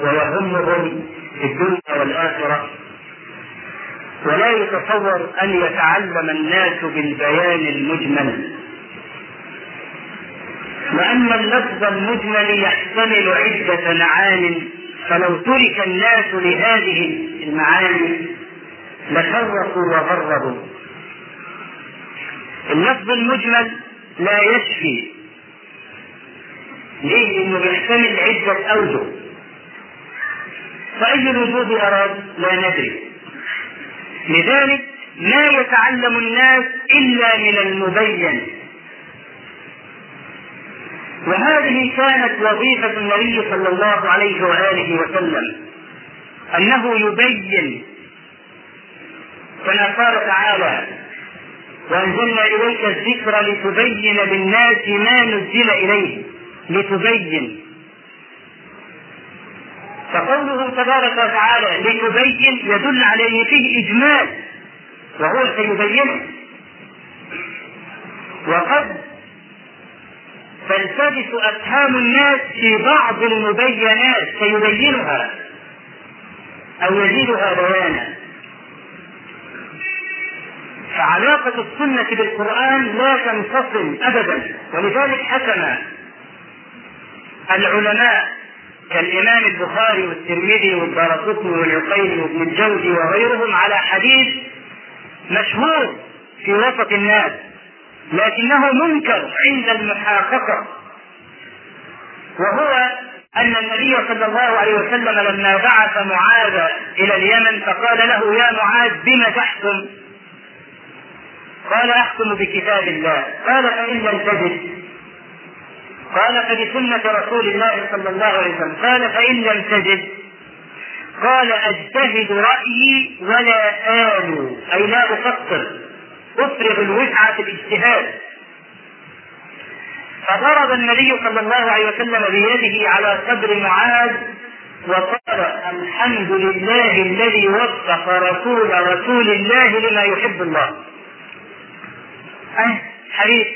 ويهمهم في الدنيا والآخرة. ولا يتصور أن يتعلم الناس بالبيان المجمل. وأن اللفظ المجمل يحتمل عدة معان فلو ترك الناس لهذه المعاني لفرقوا وغربوا. اللفظ المجمل لا يشفي. ليه؟ لأنه بيحتمل عدة أوجه. فأي الوجود أراد لا ندري. لذلك لا يتعلم الناس إلا من المبين. وهذه كانت وظيفة النبي صلى الله عليه وآله وسلم أنه يبين كما قال تعالى وأنزلنا إليك الذكر لتبين للناس ما نزل إليه. لتبين. فقوله تبارك وتعالى لتبين يدل ان فيه اجمال. وهو سيبينه وقد تلتبس افهام الناس في بعض المبينات سيبينها أو يزيدها بيانا. فعلاقة السنة بالقرآن لا تنفصل أبدا ولذلك حكم العلماء كالإمام البخاري والترمذي والدارقطني والعقيلي وابن الجوزي وغيرهم على حديث مشهور في وسط الناس لكنه منكر عند المحققة وهو أن النبي صلى الله عليه وسلم لما بعث معاذ إلى اليمن فقال له يا معاذ بم تحكم؟ قال أحكم بكتاب الله. قال فإن لم تجد. قال فبسنة رسول الله صلى الله عليه وسلم. قال فإن لم تجد. قال أجتهد رأيي ولا آل أي لا أفكر. أفرغ الوسعة في الاجتهاد. فضرب النبي صلى الله عليه وسلم بيده على صدر معاذ وقال الحمد لله الذي وفق رسول رسول الله لما يحب الله. أه حديث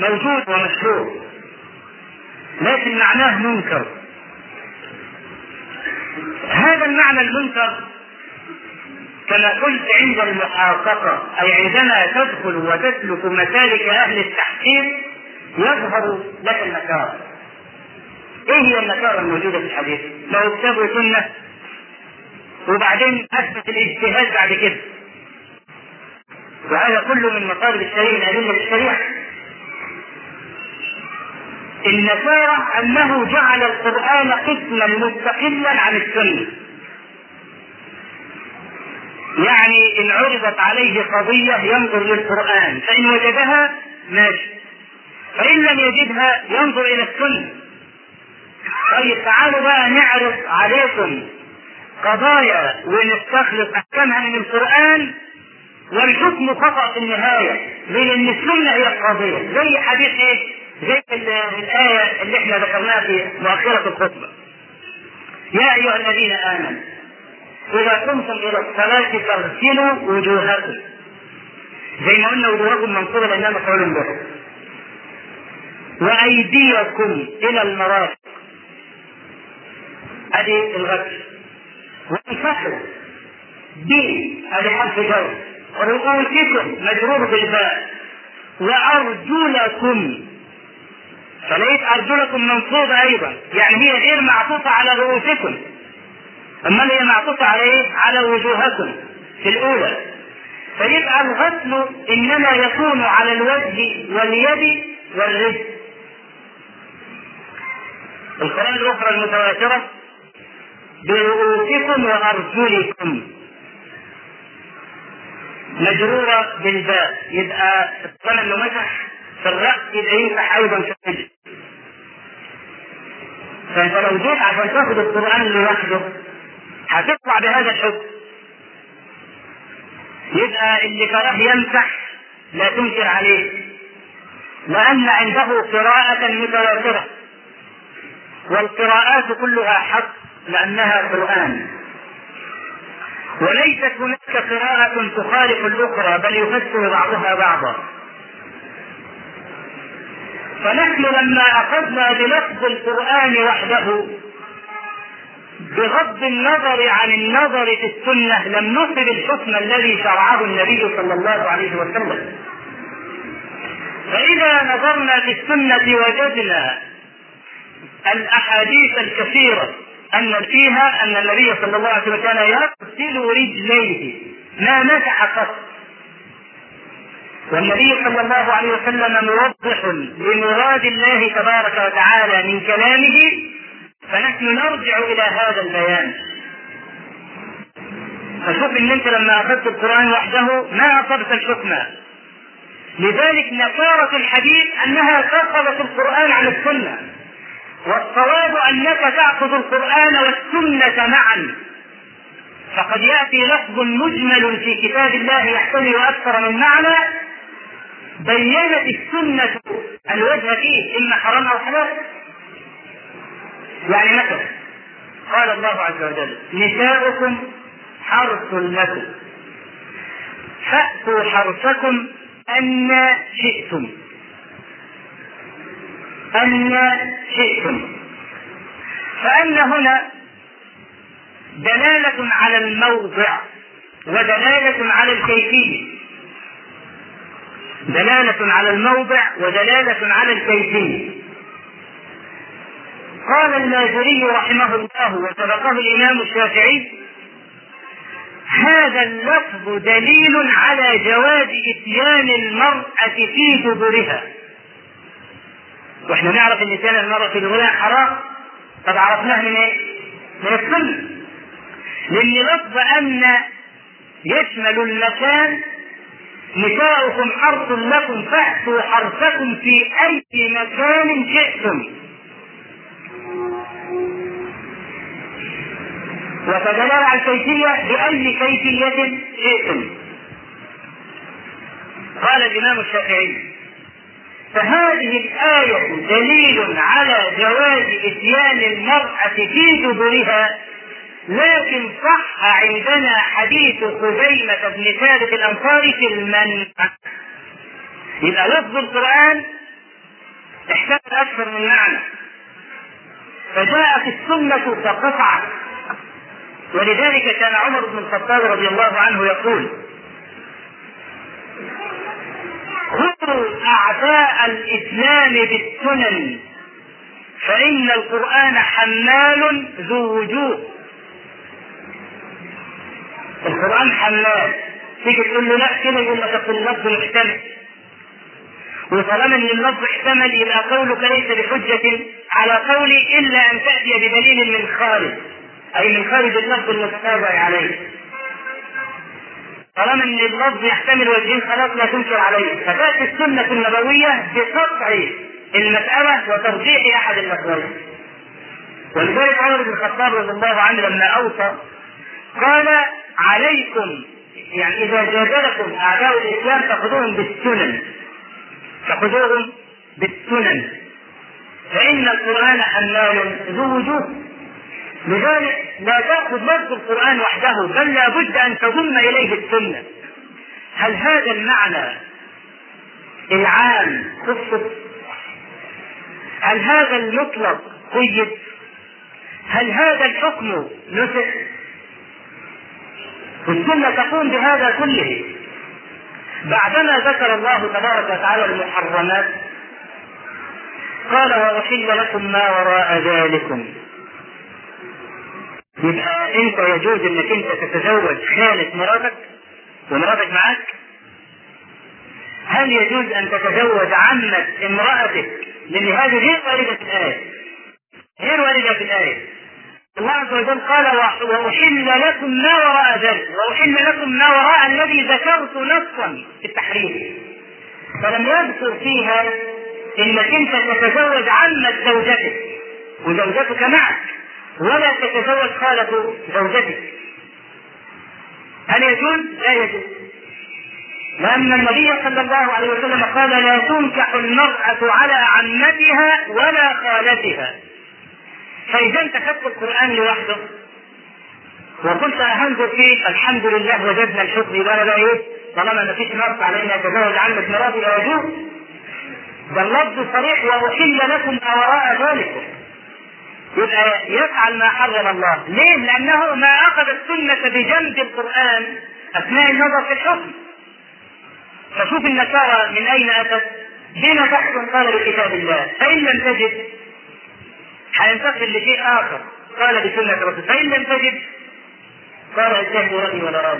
موجود ومشهور. لكن معناه منكر. هذا المعنى المنكر كما قلت عند المحققة أي عندما تدخل وتسلك مسالك أهل التحقيق يظهر لك النكارة إيه هي النكارة الموجودة في الحديث؟ لو كتاب سنة وبعدين أثبت الاجتهاد بعد كده. وهذا كله من مطالب الشريعة من أدلة الشريعة النكارة أنه جعل القرآن قسما مستقلا عن السنة. يعني إن عرضت عليه قضية ينظر للقرآن فإن وجدها ماشي. فإن لم يجدها ينظر إلى السنة. طيب تعالوا بقى نعرض عليكم قضايا ونستخلص أحكامها من القرآن والحكم خطأ في النهاية لأن السنة هي القضية زي حديث إيه؟ زي الآية اللي إحنا ذكرناها في مؤخرة الخطبة. يا أيها الذين آمنوا إذا قمتم إلى الصلاة فاغسلوا وجوهكم. زي ما قلنا وجوهكم منصوبة لأنها مفعول به. وأيديكم إلى المرافق. هذه الغسل. وانفحوا دي هذه حرف جر. رؤوسكم مجرور بالباء. وأرجلكم. فلقيت أرجلكم منصوبه أيضا. يعني هي غير معطوفة على رؤوسكم. أما هي معطوفة على إيه؟ على وجوهكم في الأولى. فيبقى الغسل إنما يكون على الوجه واليد والرجل. القراءة الأخرى المتواترة. برؤوسكم وأرجلكم. مجرورة بالباء. يبقى طالما انه مسح في الرأس يبقى يمسح أيضا في الرجل. فأنت لو جيت عشان تاخد القرآن لوحده هتطلع بهذا الحكم. يبقى اللي كره يمسح لا تنكر عليه. لأن عنده قراءة متواترة. والقراءات كلها حق لأنها قرآن. وليست هناك قراءة تخالف الأخرى بل يفسر بعضها بعضا. فنحن لما أخذنا بلفظ القرآن وحده بغض النظر عن النظر في السنة لم نصب الحكم الذي شرعه النبي صلى الله عليه وسلم. فإذا نظرنا في السنة وجدنا الأحاديث الكثيرة أن فيها أن النبي صلى الله عليه وسلم كان يغسل رجليه. ما مسح قط والنبي صلى الله عليه وسلم موضح لمراد الله تبارك وتعالى من كلامه فنحن نرجع إلى هذا البيان. فشوف إن أنت لما أخذت القرآن وحده ما اصبت الحكم لذلك نكارة الحديث أنها فصلت القرآن عن السنة. والصواب انك تأخذ القرآن والسنة معا. فقد يأتي لفظ مجمل في كتاب الله يحتمل أكثر من معنى. بينت السنة الوجه فيه إما حرام أو حلال. يعني مثلا قال الله عز وجل نساؤكم حرث لكم. فأتوا حرثكم أن شئتم. أن شئتم. فأن هنا دلالة على الموضع ودلالة على الكيفية. دلالة على الموضع ودلالة على الكيفية. قال المازري رحمه الله وسبقه الإمام الشافعي هذا اللفظ دليل على جواز إتيان المرأة في دبرها. وإحنا نعرف إن اتيان المرأة دبرها حرام. طب عرفناه من إيه؟ من السنة. لأن لفظ أن يشمل المكان نساؤكم حرث لكم فأتوا حرثكم في أي مكان شئتم. على الكيفية بأي كيفية شئتم. قال الإمام الشافعي فهذه الآية دليل على جواز إتيان المرأة في دبرها لكن صح عندنا حديث خزيمة بن ثابت الأنصاري في المنع يبقى لفظ القرآن احتمل أكثر من معنى. فجاءت السنة فقطعت ولذلك كان عمر بن الخطاب رضي الله عنه يقول خذوا أعداء الإسلام بالسنن فإن القرآن حمال ذو وجوه. القرآن حمال. تيجي تقول له لا كده يقول لك اللفظ محتمل. وطالما إن اللفظ احتمل يبقى قولك ليس بحجة على قولي إلا أن تأتي بدليل من خارج. أي من خارج اللفظ المتتابع عليه. طالما إن اللفظ يحتمل وجهين خلاص لا تنكر عليه. فتاتي السنة النبوية بقطع المسألة وترجيح أحد اللفظين ولذلك عمر بن الخطاب رضي الله عنه لما أوصى قال عليكم يعني إذا جادلكم أعداء الإسلام فخذوهم بالسنن. فخذوهم بالسنن. فإن القرآن حمال ذو وجوه. لذلك لا تأخذ لفظ القرآن وحده بل لا بد أن تضم إليه السنة. هل هذا المعنى العام خصص؟ هل هذا المطلق قيد؟ هل هذا الحكم نسخ؟ السنة تقوم بهذا كله. بعدما ذكر الله تبارك وتعالى المحرمات قال وأحل لكم ما وراء ذلكم يبقى انت يجوز انك انت تتزوج خالة مراتك ومراتك معاك؟ هل يجوز أن تتزوج عمة امرأتك؟ لأن هذه غير واردة في الآية. غير واردة في الآية. الله عز وجل قال وأحل لكم ما وراء ذلك. وأحل لكم ما وراء الذي ذكرت نصا في التحريم. فلم يذكر فيها إنك انت تتزوج عمة زوجتك وزوجتك معك. ولا تتزوج خالة زوجتك هل يجوز؟ لا يجوز. لأن النبي صلى الله عليه وسلم قال لا تنكح المرأة على عمتها ولا خالتها. فإذا خدت القرآن لوحده. وقلت هنظر فيه الحمد لله وجدنا الحكم. يبقى بقى إيه؟ طالما ما فيش نص على ان اتزوج عمة مراتي لا يجوز. ده اللفظ صريح وأحل لكم ما وراء ذلك. يبقى يفعل ما حرم الله. ليه؟ لأنه ما أخذ السنة بجنب القرآن أثناء النظر في الحكم. فشوف النكاره من أين أتت؟ بما بحث قال بكتاب الله. فإن لم تجد هينتقل لشيء آخر. قال بسنة الرسول. فإن لم تجد قال الجهل رأي ولا رأي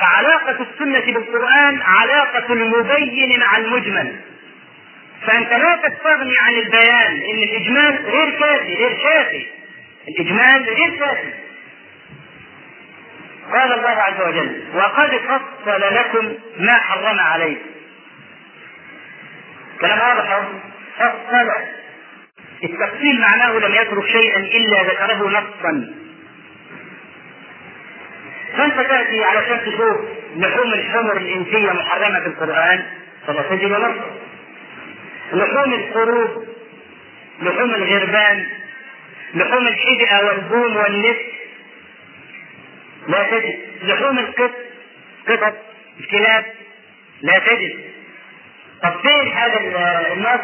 فعلاقة السنة بالقرآن علاقة المبين مع المجمل. فأنت لا تستغني عن البيان إن الإجمال غير كافي غير كافي. الإجمال غير كافي. قال الله عز وجل وقد فصل لكم ما حرم عليكم. كلام واضح فصل. التفصيل معناه لم يترك شيئا إلا ذكره نصا. فأنت تأتي علشان تشوف لحوم الحمر الإنسية محرمة في القرآن فلا تجد نصا. لحوم القرود لحوم الغربان لحوم الحدئه والبوم والنسر لا تجد. لحوم القط قطط الكلاب لا تجد. طب فين هذا النص؟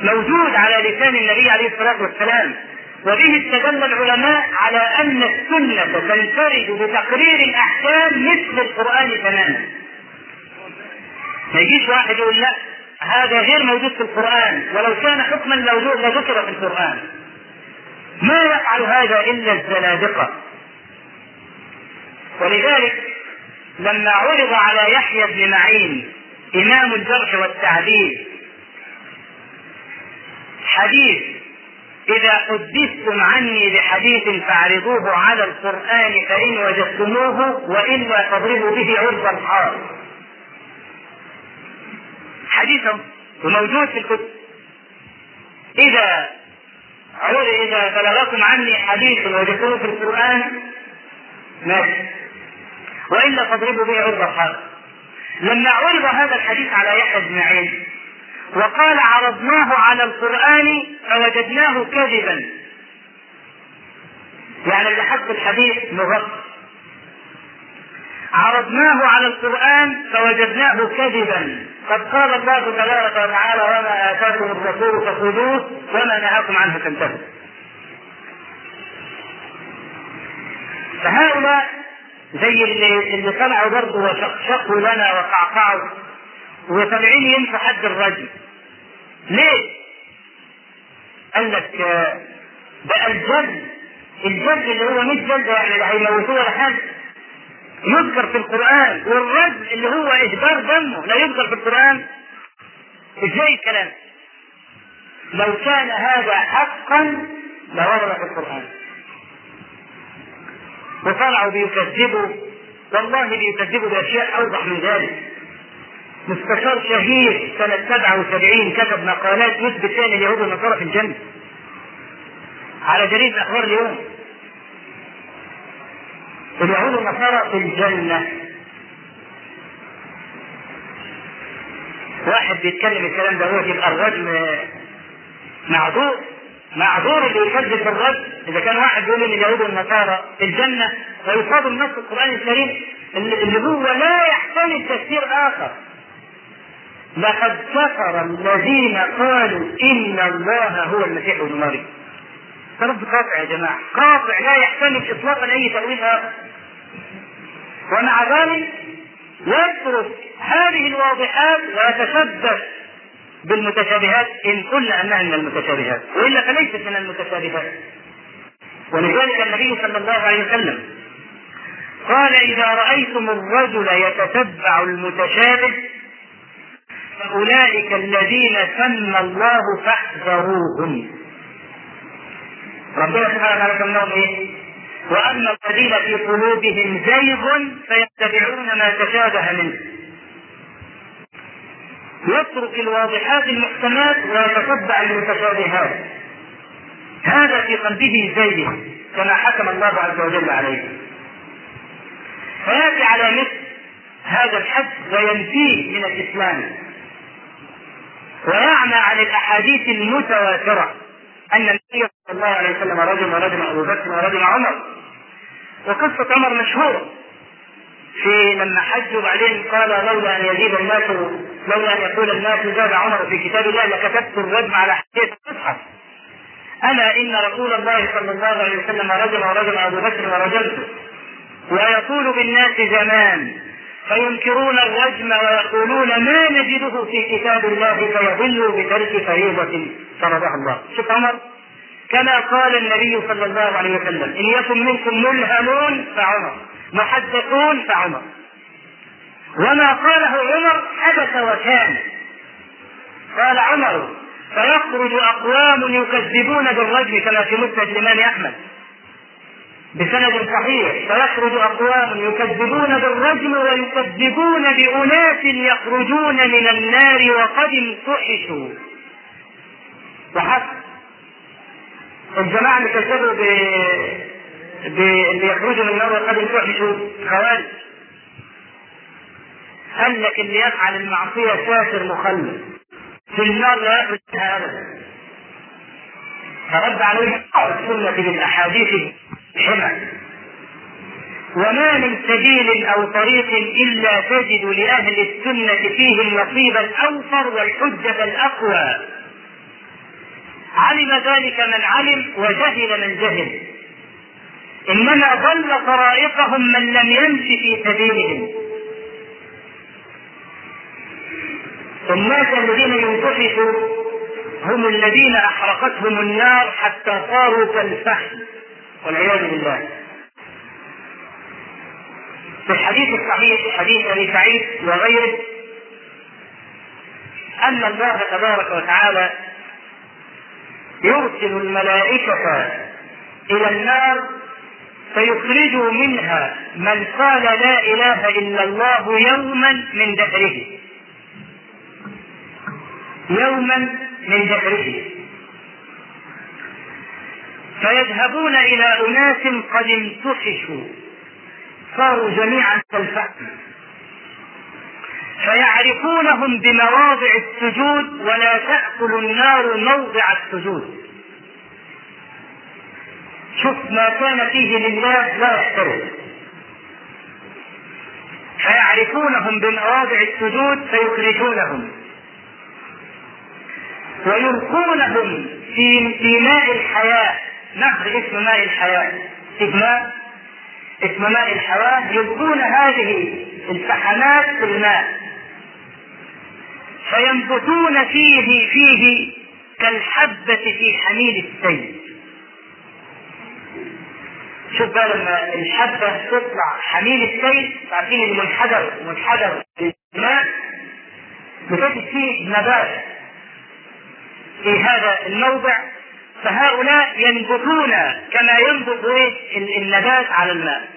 موجود على لسان النبي عليه الصلاة والسلام. وبه استدل العلماء على أن السنة تنفرد بتقرير الأحكام مثل القرآن تماما. ما يجيش واحد يقول لا. هذا غير موجود في القرآن ولو كان حكما لذكر في القرآن. ما يفعل هذا إلا الزنادقه ولذلك لما عرض على يحيى بن معين إمام الجرح والتعديل حديث إذا حدثتم عني بحديث فاعرضوه على القرآن فإن وجدتموه وإلا فاضربوا به عرض الحار حديث وموجود في الكتب. إذا عرض إذا بلغكم عني حديث وجدتموه في القرآن ماشي. وإلا فاضربوا به عرض الحائط لما عرض هذا الحديث على يحيى بن معين وقال عرضناه على القرآن فوجدناه كذبا. يعني اللي حط الحديث مغطى. عرضناه على القرآن فوجدناه كذبا. قد قال الله تبارك وتعالى وما آتاكم الرسول فخذوه وما نهاكم عنه فانتهوا. فهؤلاء زي اللي اللي طلعوا برضه وشقشقوا لنا وقعقعوا وطالعين ينفوا حد الرجل. ليه؟ قال لك ده الجد الجد اللي هو مش جد يعني اللي هيموتوه ولا حاجة. يذكر في القرآن والرجل اللي هو إهدار دمه لا يذكر في القرآن إزاي الكلام؟ لو كان هذا حقا لورد في القرآن. وطلعوا بيكذبوا والله بيكذبوا بأشياء أوضح من ذلك. مستشار شهير سنة 77 كتب مقالات يثبت ان اليهود والنصارى في الجنة. على جريدة أخبار اليوم. اليهود والنصارى في الجنة. واحد بيتكلم الكلام ده هو يبقى الرجل معذور معذور اللي يكذب بالرد إذا كان واحد يقول إن اليهود والنصارى في الجنة ويصاب نص القرآن الكريم اللي هو لا يحتمل تفسير آخر. لقد كفر الذين قالوا إن الله هو المسيح ابن مريم. رد قاطع يا جماعة. قاطع لا يحتمل اطلاقا أي تأويل آخر. ومع ذلك يترك هذه الواضحات ويتشبث بالمتشابهات إن قلنا أنها من المتشابهات وإلا فليست من المتشابهات. ولذلك النبي صلى الله عليه وسلم قال إذا رأيتم الرجل يتتبع المتشابه فأولئك الذين سمى الله فاحذروهم. ربنا سبحانه وتعالى سماهم إيه؟ وأما الذين في قلوبهم زيغ فيتبعون ما تشابه منه. يترك الواضحات المحكمات ويتتبع المتشابهات. هذا في قلبه زيغ كما حكم الله عز وجل عليه. فيأتي على مثل هذا الحد وينفيه من الإسلام. ويعمى عن الأحاديث المتواترة. أن النبي صلى الله عليه وسلم رجل ورجل أبو بكر ورجل عمر. وقصة عمر مشهورة. في لما حج وبعدين قال لولا أن يزيد الناس لولا أن يقول الناس زاد عمر في كتاب الله لكتبت الرجم على حديث المصحف ألا إن رسول الله صلى الله عليه وسلم رجم ورجم أبو بكر ورجمته ويطول بالناس زمان. فينكرون الرجم ويقولون ما نجده في كتاب الله فيضلوا بترك فريضة فرضها الله. شوف عمر كما قال النبي صلى الله عليه وسلم إن يكن منكم ملهمون فعمر محدثون فعمر. وما قاله عمر حدث وكان. قال عمر فيخرج أقوام يكذبون بالرجم كما في مسند الإمام أحمد. بسند صحيح فيخرج أقوام يكذبون بالرجم ويكذبون بأناس يخرجون من النار وقد امتحشوا وحسب. الجماعة اللي كذبوا ب... باللي يخرجوا من النار وقد امتحشوا خوارج. قال لك اللي يفعل المعصية كافر مخلد. في النار لا يخرج منها أبدا. فرد عليه السنة بالأحاديث حمى وما من سبيل أو طريق إلا تجد لأهل السنة فيه النصيب الأوفر والحجة الأقوى. علم ذلك من علم وجهل من جهل. إنما ضل طرائقهم من لم يمش في سبيلهم. الناس الذين ينتحشوا هم الذين أحرقتهم النار حتى صاروا كالفحم. والعياذ بالله. في الحديث الصحيح حديث أبي سعيد وغيره أن الله تبارك وتعالى يرسل الملائكة إلى النار فيخرجوا منها من قال لا إله إلا الله يوما من دهره يوما من دهره فيذهبون إلى أناس قد امتحشوا صاروا جميعا كالفحم فيعرفونهم بمواضع السجود ولا تأكل النار موضع السجود. شوف ما كان فيه لله لا يحترم. فيعرفونهم بمواضع السجود فيخرجونهم. ويلقونهم في في ماء الحياة. نهر اسم ماء الحياة. ماء اسم ماء الحياة يلقون هذه الفحمات في الماء. فينبتون فيه فيه كالحبة في حميل السيل. شوف بقى لما الحبة تطلع حميل السيل عارفين المنحدر منحدر الماء بتجد فيه نبات. في هذا الموضع فهؤلاء ينبتون كما ينبت النبات على الماء.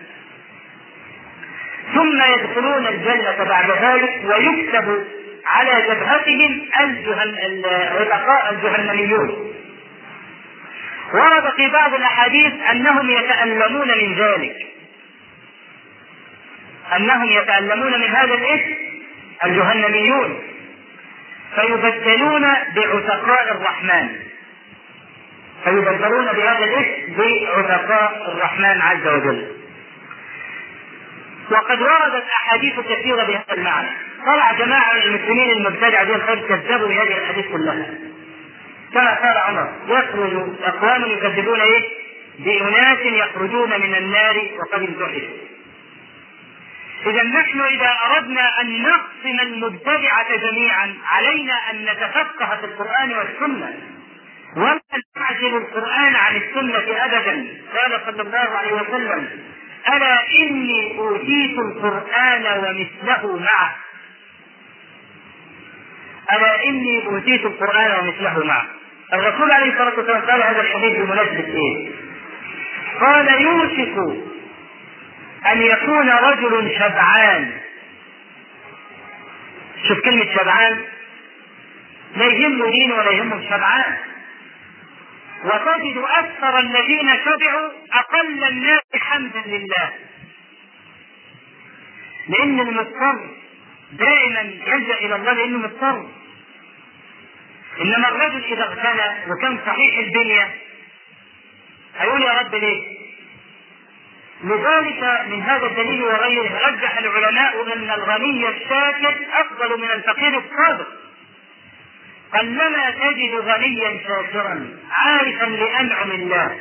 ثم يدخلون الجنة بعد ذلك ويكتب على جبهتهم الرفقاء الجهنميون. ورد في بعض الأحاديث أنهم يتألمون من ذلك. أنهم يتألمون من هذا الاسم الجهنميون. فيبدلون بعتقاء الرحمن. فيبدلون بهذا الاسم بعتقاء الرحمن عز وجل. وقد وردت أحاديث كثيرة بهذا المعنى. طلع جماعة من المسلمين المبتدعه دي الخير كذبوا بهذه الاحاديث كلها. كما قال عمر يخرج أقوام يكذبون إيه؟ بأناس يخرجون من النار وقد امتحشوا إذا نحن إذا أردنا أن نقسم المبتدعة جميعا علينا أن نتفقه في القرآن والسنة. ولا نعزل القرآن عن السنة أبدا. قال صلى الله عليه وسلم ألا إني أوتيت القرآن ومثله معه. ألا إني أوتيت القرآن ومثله معه. الرسول عليه الصلاة والسلام قال هذا الحديث بمناسبة إيه؟ قال يوشك أن يكون رجل شبعان. شوف كلمة شبعان لا يهمه دين ولا يهمه شبعان. وتجد أكثر الذين شبعوا أقل الناس حمدا لله. لأن المضطر دائما يلجأ إلى الله لأنه مضطر. إنما الرجل إذا اغتنى وكان صحيح الدنيا هيقول يا رب ليه؟ لذلك من هذا الدليل وغيره رجح العلماء أن الغني الشاكر أفضل من الفقير الصادق. قلما تجد غنيا شاكرا عارفا لأنعم الله.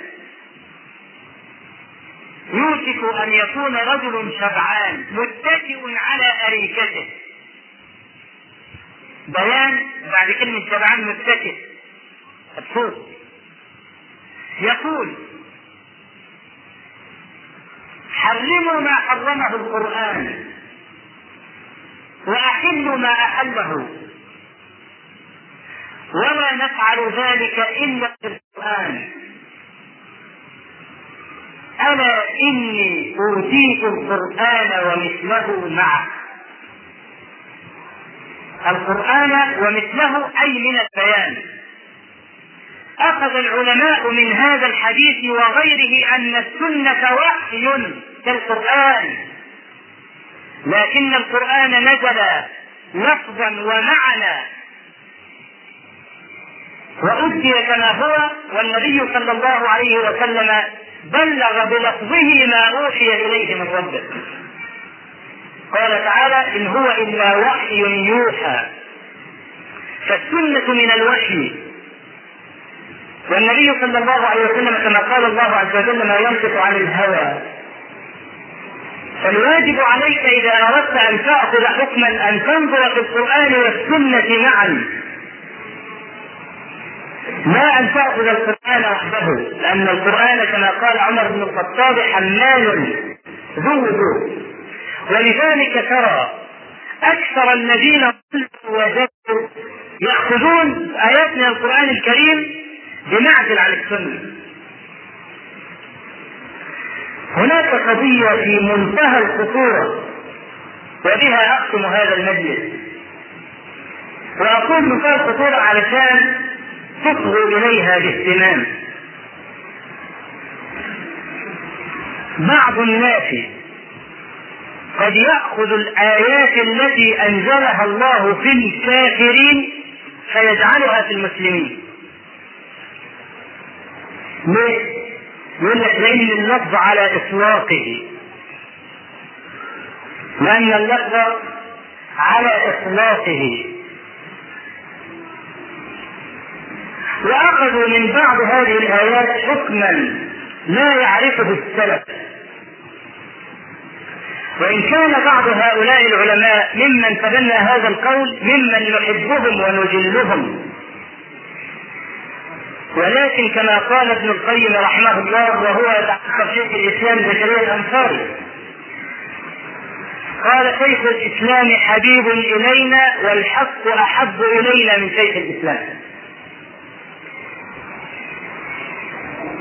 يوشك أن يكون رجل شبعان متكئ على أريكته. بيان بعد كلمة شبعان متكئ. مبسوط يقول حرموا ما حرمه القرآن وأحلوا ما أحله. ولا نفعل ذلك إلا في القرآن ألا إني أوتيت القرآن ومثله معه. القرآن ومثله أي من البيان. أخذ العلماء من هذا الحديث وغيره أن السنة وحي كالقرآن لكن القرآن نزل لفظا ومعنى وأدي كما هو والنبي صلى الله عليه وسلم بلغ بلفظه ما أوحي إليه من ربه. قال تعالى إن هو إلا وحي يوحى. فالسنة من الوحي. والنبي صلى الله عليه وسلم كما قال الله عز وجل ما ينطق عن الهوى فالواجب عليك إذا أردت أن تأخذ حكما أن تنظر في القرآن والسنة معا. ما أن تأخذ القرآن وحده لأن القرآن كما قال عمر بن الخطاب حمال ذو ولذلك ترى أكثر الذين وجدوا يأخذون آيات من القرآن الكريم بمعزل عن السنة. هناك قضية في منتهى الخطورة وبها أختم هذا المجلس. وأقول منتهى الخطورة علشان تصغوا إليها باهتمام. بعض الناس قد يأخذ الآيات التي أنزلها الله في الكافرين فيجعلها في المسلمين. ليه؟ يقول لك لأن اللفظ على إطلاقه. لأن اللفظ على إطلاقه. وأخذوا من بعض هذه الآيات حكما لا يعرفه السلف. وإن كان بعض هؤلاء العلماء ممن تبنى هذا القول ممن نحبهم ونجلهم. ولكن كما قال ابن القيم رحمه الله وهو يتحقق شيخ الإسلام زكريا الانصاري قال شيخ الإسلام حبيب إلينا والحق أحب إلينا من شيخ الإسلام.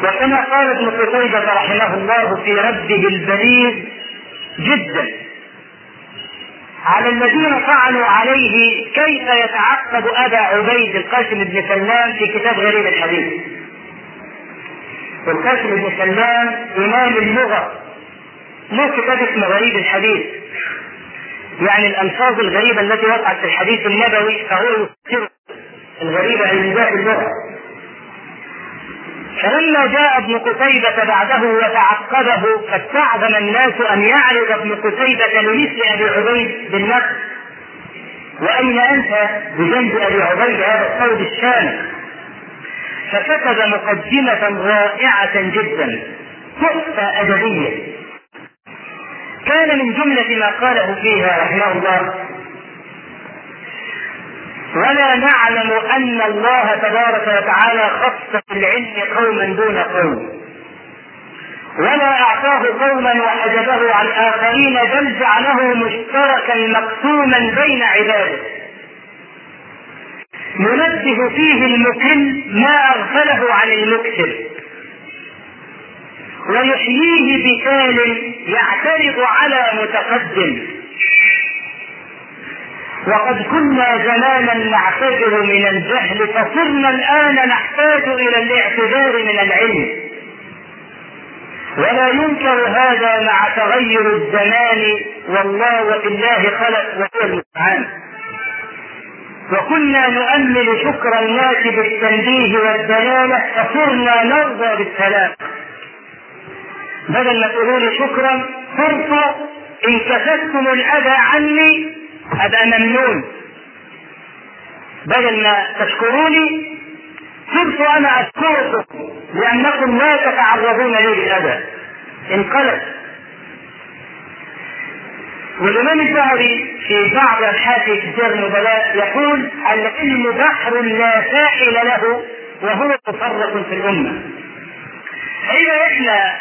وكما قال ابن قتيبة رحمه الله في رده البليغ جدا على الذين طعنوا عليه كيف يتعقب أبا عبيد القاسم بن سلام في كتاب غريب الحديث. والقاسم بن سلام إمام اللغة له كتاب اسمه غريب الحديث. يعني الألفاظ الغريبة التي وقعت في الحديث النبوي فهو يذكر الغريبة عن ذات اللغة. فلما جاء ابن قتيبة بعده وتعقبه فاستعظم الناس أن يعرض ابن قتيبة لمثل أبي عبيد بالنقد. وأين أنت؟ بجنب أبي عبيد هذا الصوت الشامل فكتب مقدمة رائعة جدا تحفة أدبية. كان من جملة ما قاله فيها رحمه الله ولا نعلم أن الله تبارك وتعالى خص بالعلم قوما دون قوم. ولا أعطاه قوما وحجبه عن آخرين بل جعله مشتركا مقسوما بين عباده. ينبه فيه المكل ما أغفله عن المكسر ويحييه بكال يعترض على متقدم. وقد كنا زمانا نعتذر من الجهل فصرنا الآن نحتاج إلى الاعتذار من العلم. ولا ينكر هذا مع تغير الزمان والله وفي الله خلق وهو المستعان. وكنا نؤمل شكر الناس بالتنبيه والدلالة فصرنا نرضى بالسلام. بدل ما تقولوا شكرا صرت إن كشفتم الأذى عني ابقى ممنون. بدل ما تشكروني صرت أنا أشكركم لأنكم لا تتعرضون لي بالاذى انقلب. والامام الزهري في بعض أبحاث كتاب النبلاء يقول العلم بحر لا ساحل له وهو مفرق في الأمة. فاذا إحنا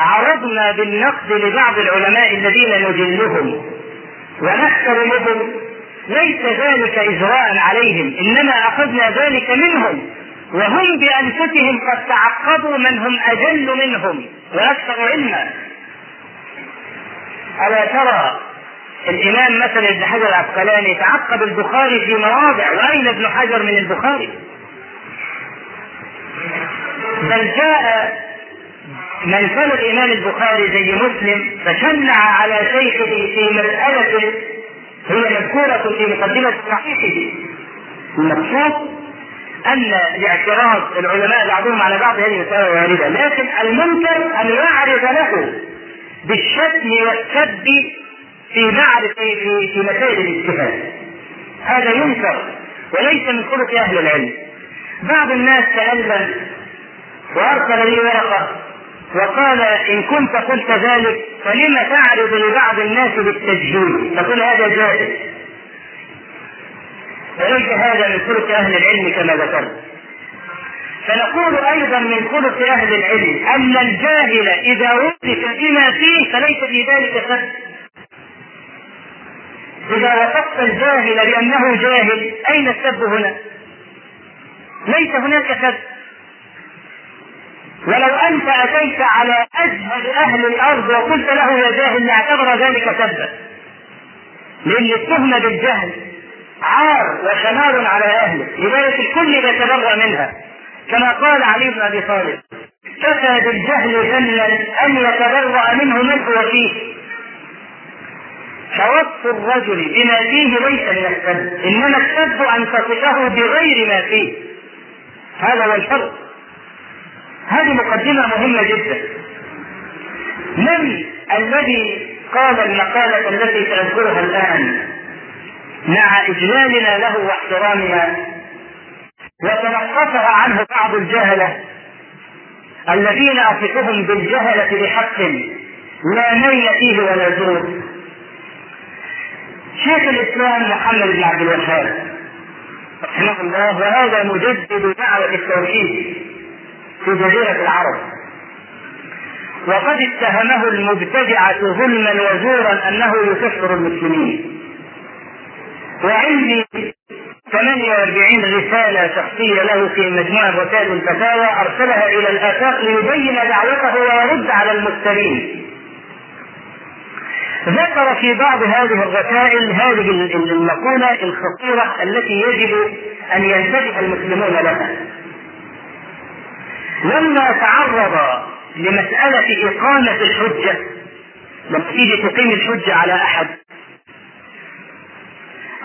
عرضنا بالنقد لبعض العلماء الذين نجلهم ونحترمهم ليس ذلك إجراء عليهم إنما أخذنا ذلك منهم وهم بأنفسهم قد تعقبوا من هم أجل منهم وأكثر علما. ألا ترى الإمام مثلا ابن حجر العسقلاني تعقب البخاري في مواضع وأين ابن حجر من البخاري؟ بل جاء من كان الإمام البخاري زي مسلم فشنع على شيخه في مسألة هي مذكورة في مقدمة صحيحه. المقصود أن لاعتراض العلماء بعضهم على بعض هذه مسألة واردة لكن المنكر أن يعرض له بالشتم والسب في معرفة في في مسائل الاجتهاد. هذا ينكر وليس من خلق أهل العلم. بعض الناس تألم وأرسل لي ورقة وقال إن كنت قلت ذلك فلم تعرض لبعض الناس بالتجهيل؟ تقول هذا جائز. وليس هذا من خلق أهل العلم كما ذكرت. فنقول أيضا من خلق أهل العلم أن الجاهل إذا وصف بما فيه فليس في ذلك سب إذا وصفت الجاهل بأنه جاهل أين السب هنا؟ ليس هناك سب. ولو أنت أتيت على اجهل أهل الأرض وقلت له يا جاهل لاعتبر ذلك سبا لأن التهمة بالجهل عار وشمال على أهله. لذلك الكل يتبرأ منها. كما قال علي بن أبي طالب كفى بالجهل ذلا أن يتبرأ منه من هو فيه. فوصف الرجل بما فيه ليس من السب إنما السب أن تصفه بغير ما فيه. هذا هو الفرق. هذه مقدمة مهمة جدا. من الذي قال المقالة التي سأذكرها الآن مع إجلالنا له واحترامنا وتنقصها عنه بعض الجهلة الذين أصفهم بالجهلة بحق لا ميل فيه ولا زور؟ شيخ الإسلام محمد بن عبد الوهاب رحمه الله وهذا مجدد دعوة التوحيد. في جزيرة العرب. وقد اتهمه المبتدعة ظلما وزورا أنه يكفر المسلمين. وعندي 48 رسالة شخصية له في مجموعة رسائل الفتاوى أرسلها إلى الآفاق ليبين دعوته ويرد على المفترين ذكر في بعض هذه الرسائل هذه المقولة الخطيرة التي يجب أن ينتبه المسلمون لها. لما تعرض لمسألة إقامة الحجة لما تيجي تقيم الحجة على أحد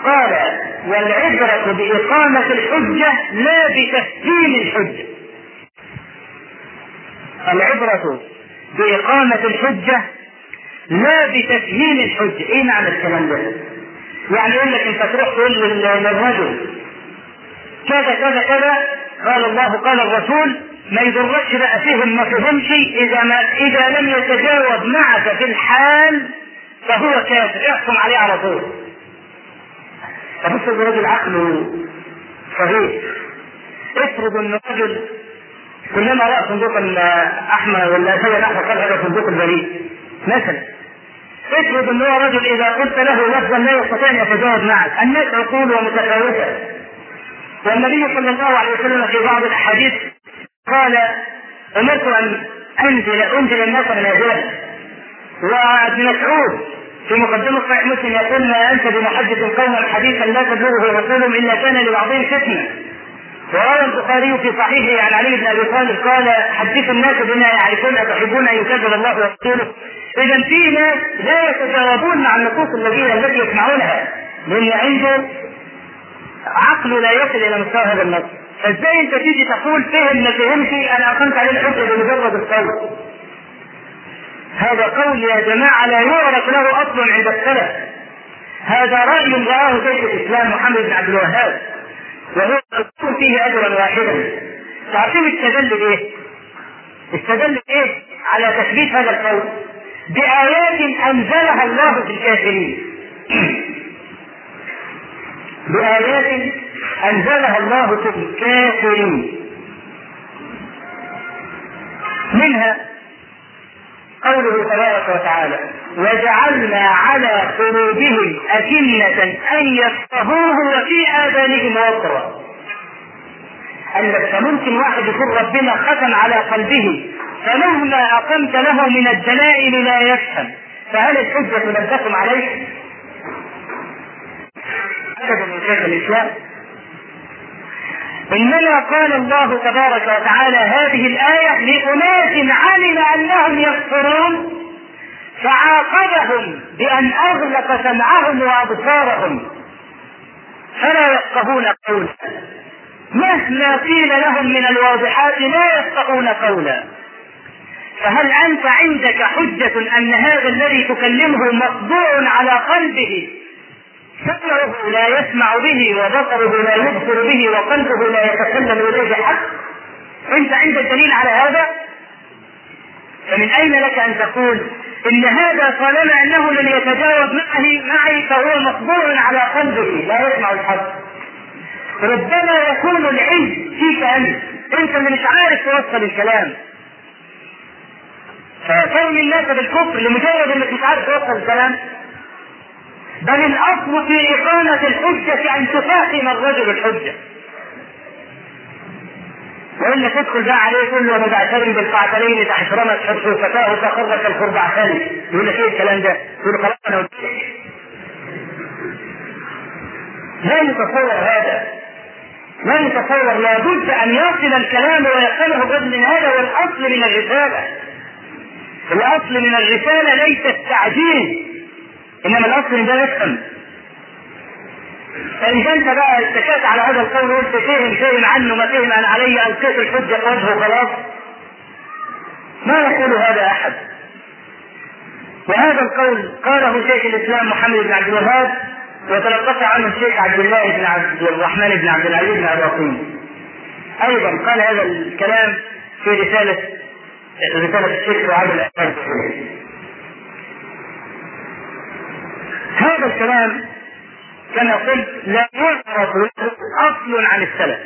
قال والعبرة بإقامة الحجة لا بتسليم الحجة العبرة بإقامة الحجة لا بتسهيل الحجة، إيه معنى الكلام ده؟ يعني يقول لك أنت تروح تقول للرجل كذا كذا كذا قال الله قال الرسول ما يضركش بقى فهم ما فهمش إذا ما إذا لم يتجاوب معك في الحال فهو كافر. احكم عليه على طول. فبص الرجل عقله صغير افرض إن الرجل كلما رأى صندوق احمر ولا شيء احمر قال هذا صندوق البريد مثلا. افرض إن هو رجل إذا قلت له لفظا لا يستطيع أن يتجاوب معك الناس عقول ومتفاوته والنبي صلى الله عليه وسلم في بعض الأحاديث قال أمرت أن انزل أنزل الناس منازلا وابن مسعود في مقدمة صحيح مسلم يقول ما أنت بمحدث قوما حديثا لا تبلغه رسولهم إلا كان لبعضهم فتنة وروى البخاري في صحيحه عن علي بن أبي طالب قال حدثوا الناس بما يعرفون تحبون أن يكذب الله ورسوله. اذا في ناس لا يتجاوبون مع النصوص الذين التي يسمعونها لأن عنده عقله لا يصل إلى مستوى هذا النص. فازاي انت تيجي تقول فهم ما فهمش أنا اقمت عليه الحجة بمجرد القول. هذا قول يا جماعة لا يعرف له أصل عند السلف. هذا رأي رآه شيخ الإسلام محمد بن عبد الوهاب. وهو يكون فيه أجرا واحدا. تعرفين استدل بايه؟ استدل بايه؟ على تثبيت هذا القول. بآيات أنزلها الله في الكافرين. بآيات أنزلها الله في الكافرين. منها قوله تبارك وتعالى وجعلنا على قلوبهم أكنة أن يفقهوه وفي آذانهم وقرا. أنك ممكن واحد يكون ربنا ختم على قلبه فمهما أقمت له من الدلائل لا يفهم. فهل الحجة لم تقم عليه؟ أبدا من الإسلام. إنما قال الله تبارك وتعالى هذه الآية لأناس علم أنهم يكفرون فعاقبهم بأن أغلق سمعهم وأبصارهم. فلا يفقهون قولا. مهما قيل لهم من الواضحات لا يفقهون قولا. فهل أنت عندك حجة أن هذا الذي تكلمه مطبوع على قلبه سمعه لا يسمع به وبصره لا يبصر به وقلبه لا يتكلم إليه حق أنت عندك دليل على هذا؟ فمن أين لك أن تقول إن هذا طالما أنه لم يتجاوب معي معي فهو مطبوع على قلبه لا يسمع الحق. ربما يكون العلم فيك أنت. أنت اللي مش عارف توصل الكلام فكون الناس بالكفر لمجرد إنك مش عارف توصل الكلام بل الأصل في إقامة الحجة أن تفاهم الرجل الحجة. والا تدخل بقى عليه تقول له مبعثري بالقعتلين تحشرمت حرفتاه فخرت الخربعتان يقول لك إيه الكلام ده؟ يقول خلاص أنا قلت لا يتصور هذا. لا يتصور لابد أن يصل الكلام ويفهمه الرجل من هذا والأصل من الرسالة. الأصل من الرسالة ليس التعجيز إنما الأصل ان ده يفهم فإن انت بقى اتكلت على هذا القول وقلت فهم فهم عنه ما فهم عن علي القيت الحجة في وجهه خلاص ما يقول هذا أحد. وهذا القول قاله شيخ الإسلام محمد بن عبد الوهاب وتلقف عنه الشيخ عبد الله بن عبد الرحمن بن عبد العزيز بن إبراهيم أيضا قال هذا الكلام في رساله رسالة الشيخ وعبد الاسلام هذا الكلام كما قلت لا يعرف له أصل عن السلف.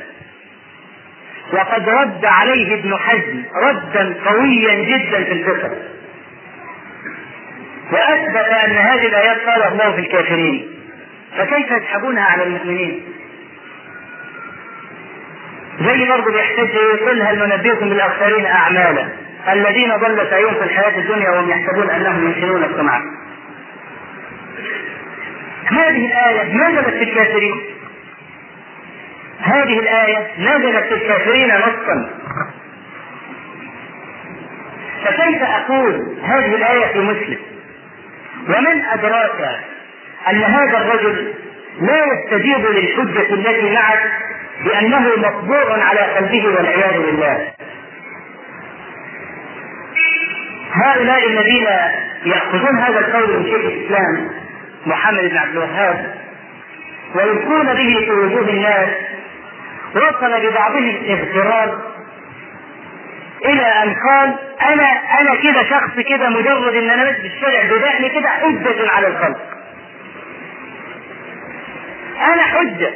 وقد رد عليه ابن حزم ردا قويا جدا في الفقه. وأثبت أن هذه الآيات قال الله في الكافرين. فكيف يسحبونها على المؤمنين؟ زي برضه بيحتج يقول هل ننبئكم بالأخسرين أعمالا؟ الذين ضل سعيهم في الحياة الدنيا وهم يحسبون أنهم يحسنون الصنعه هذه الآية نزلت في الكافرين. هذه الآية نزلت في الكافرين نصا. فكيف أقول هذه الآية في مسلم؟ ومن أدراك أن هذا الرجل لا يستجيب للحجة التي معك بأنه مطبوع على قلبه والعياذ بالله. هؤلاء الذين يأخذون هذا القول من شيخ الإسلام محمد بن عبد الوهاب ويلقون به في وجوه الناس وصل ببعضهم اغتراب إلى أن قال أنا أنا كده شخص كده مجرد إن أنا ماشي في الشارع كده حجة على الخلق أنا حجة.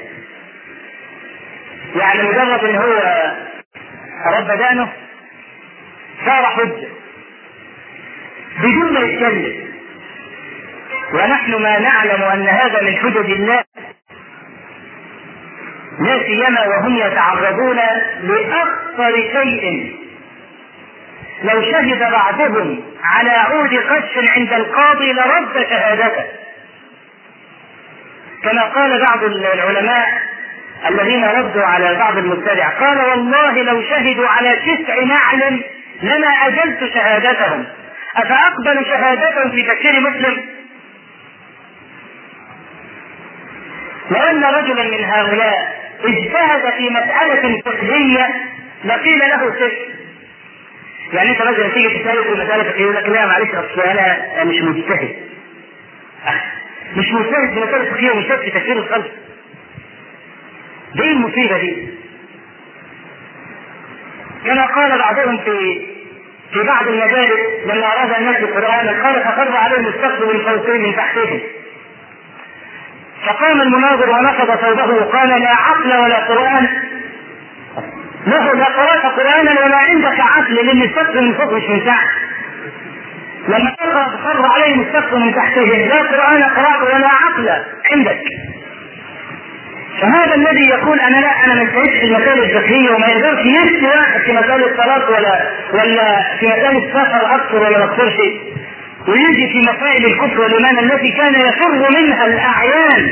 يعني مجرد إن هو رب دانه صار حجة. بدون ما يتكلم. ونحن ما نعلم أن هذا من حجج الله. لا سيما وهم يتعرضون لأخطر شيء. لو شهد بعضهم على عود قش عند القاضي لرد شهادته. كما قال بعض العلماء الذين ردوا على بعض المبتدع قال والله لو شهدوا على تسع نعل لما أجلت شهادتهم. أفأقبل شهادتهم في تفسير مسلم؟ لأن رجلا من هؤلاء اجتهد في مسألة فقهية لقيل له سجن يعني أنت مثلا تيجي تسأله في مسألة فقهية يقول لك لا معلش أصل أنا مش مجتهد. مش مجتهد في مسألة فقهية ومجتهد في تفسير الخلق. دي المصيبة دي. كما قال بعضهم في في بعض المدارس لما أراد يتلو القرآن قال فقر عليهم السقف من فوقهم من تحتهم. فقام المناظر ونقض ثوبه وقال لا عقل ولا قرآن. له لا قرأت قرآنا ولا عندك عقل لأن السقف من فوق مش من تحت لما خر عليهم السقف من تحتهم لا قرآن قرأت ولا عقل عندك. فهذا الذي يقول أنا لا أنا ما في المسائل الفقهيه وما يقدرش يفتي واحد في مسائل الصلاة ولا ولا في مسائل السفر أكثر ولا ما اكثرش ويجي في مسائل الكفر والإيمان التي كان يفر منها الأعيان.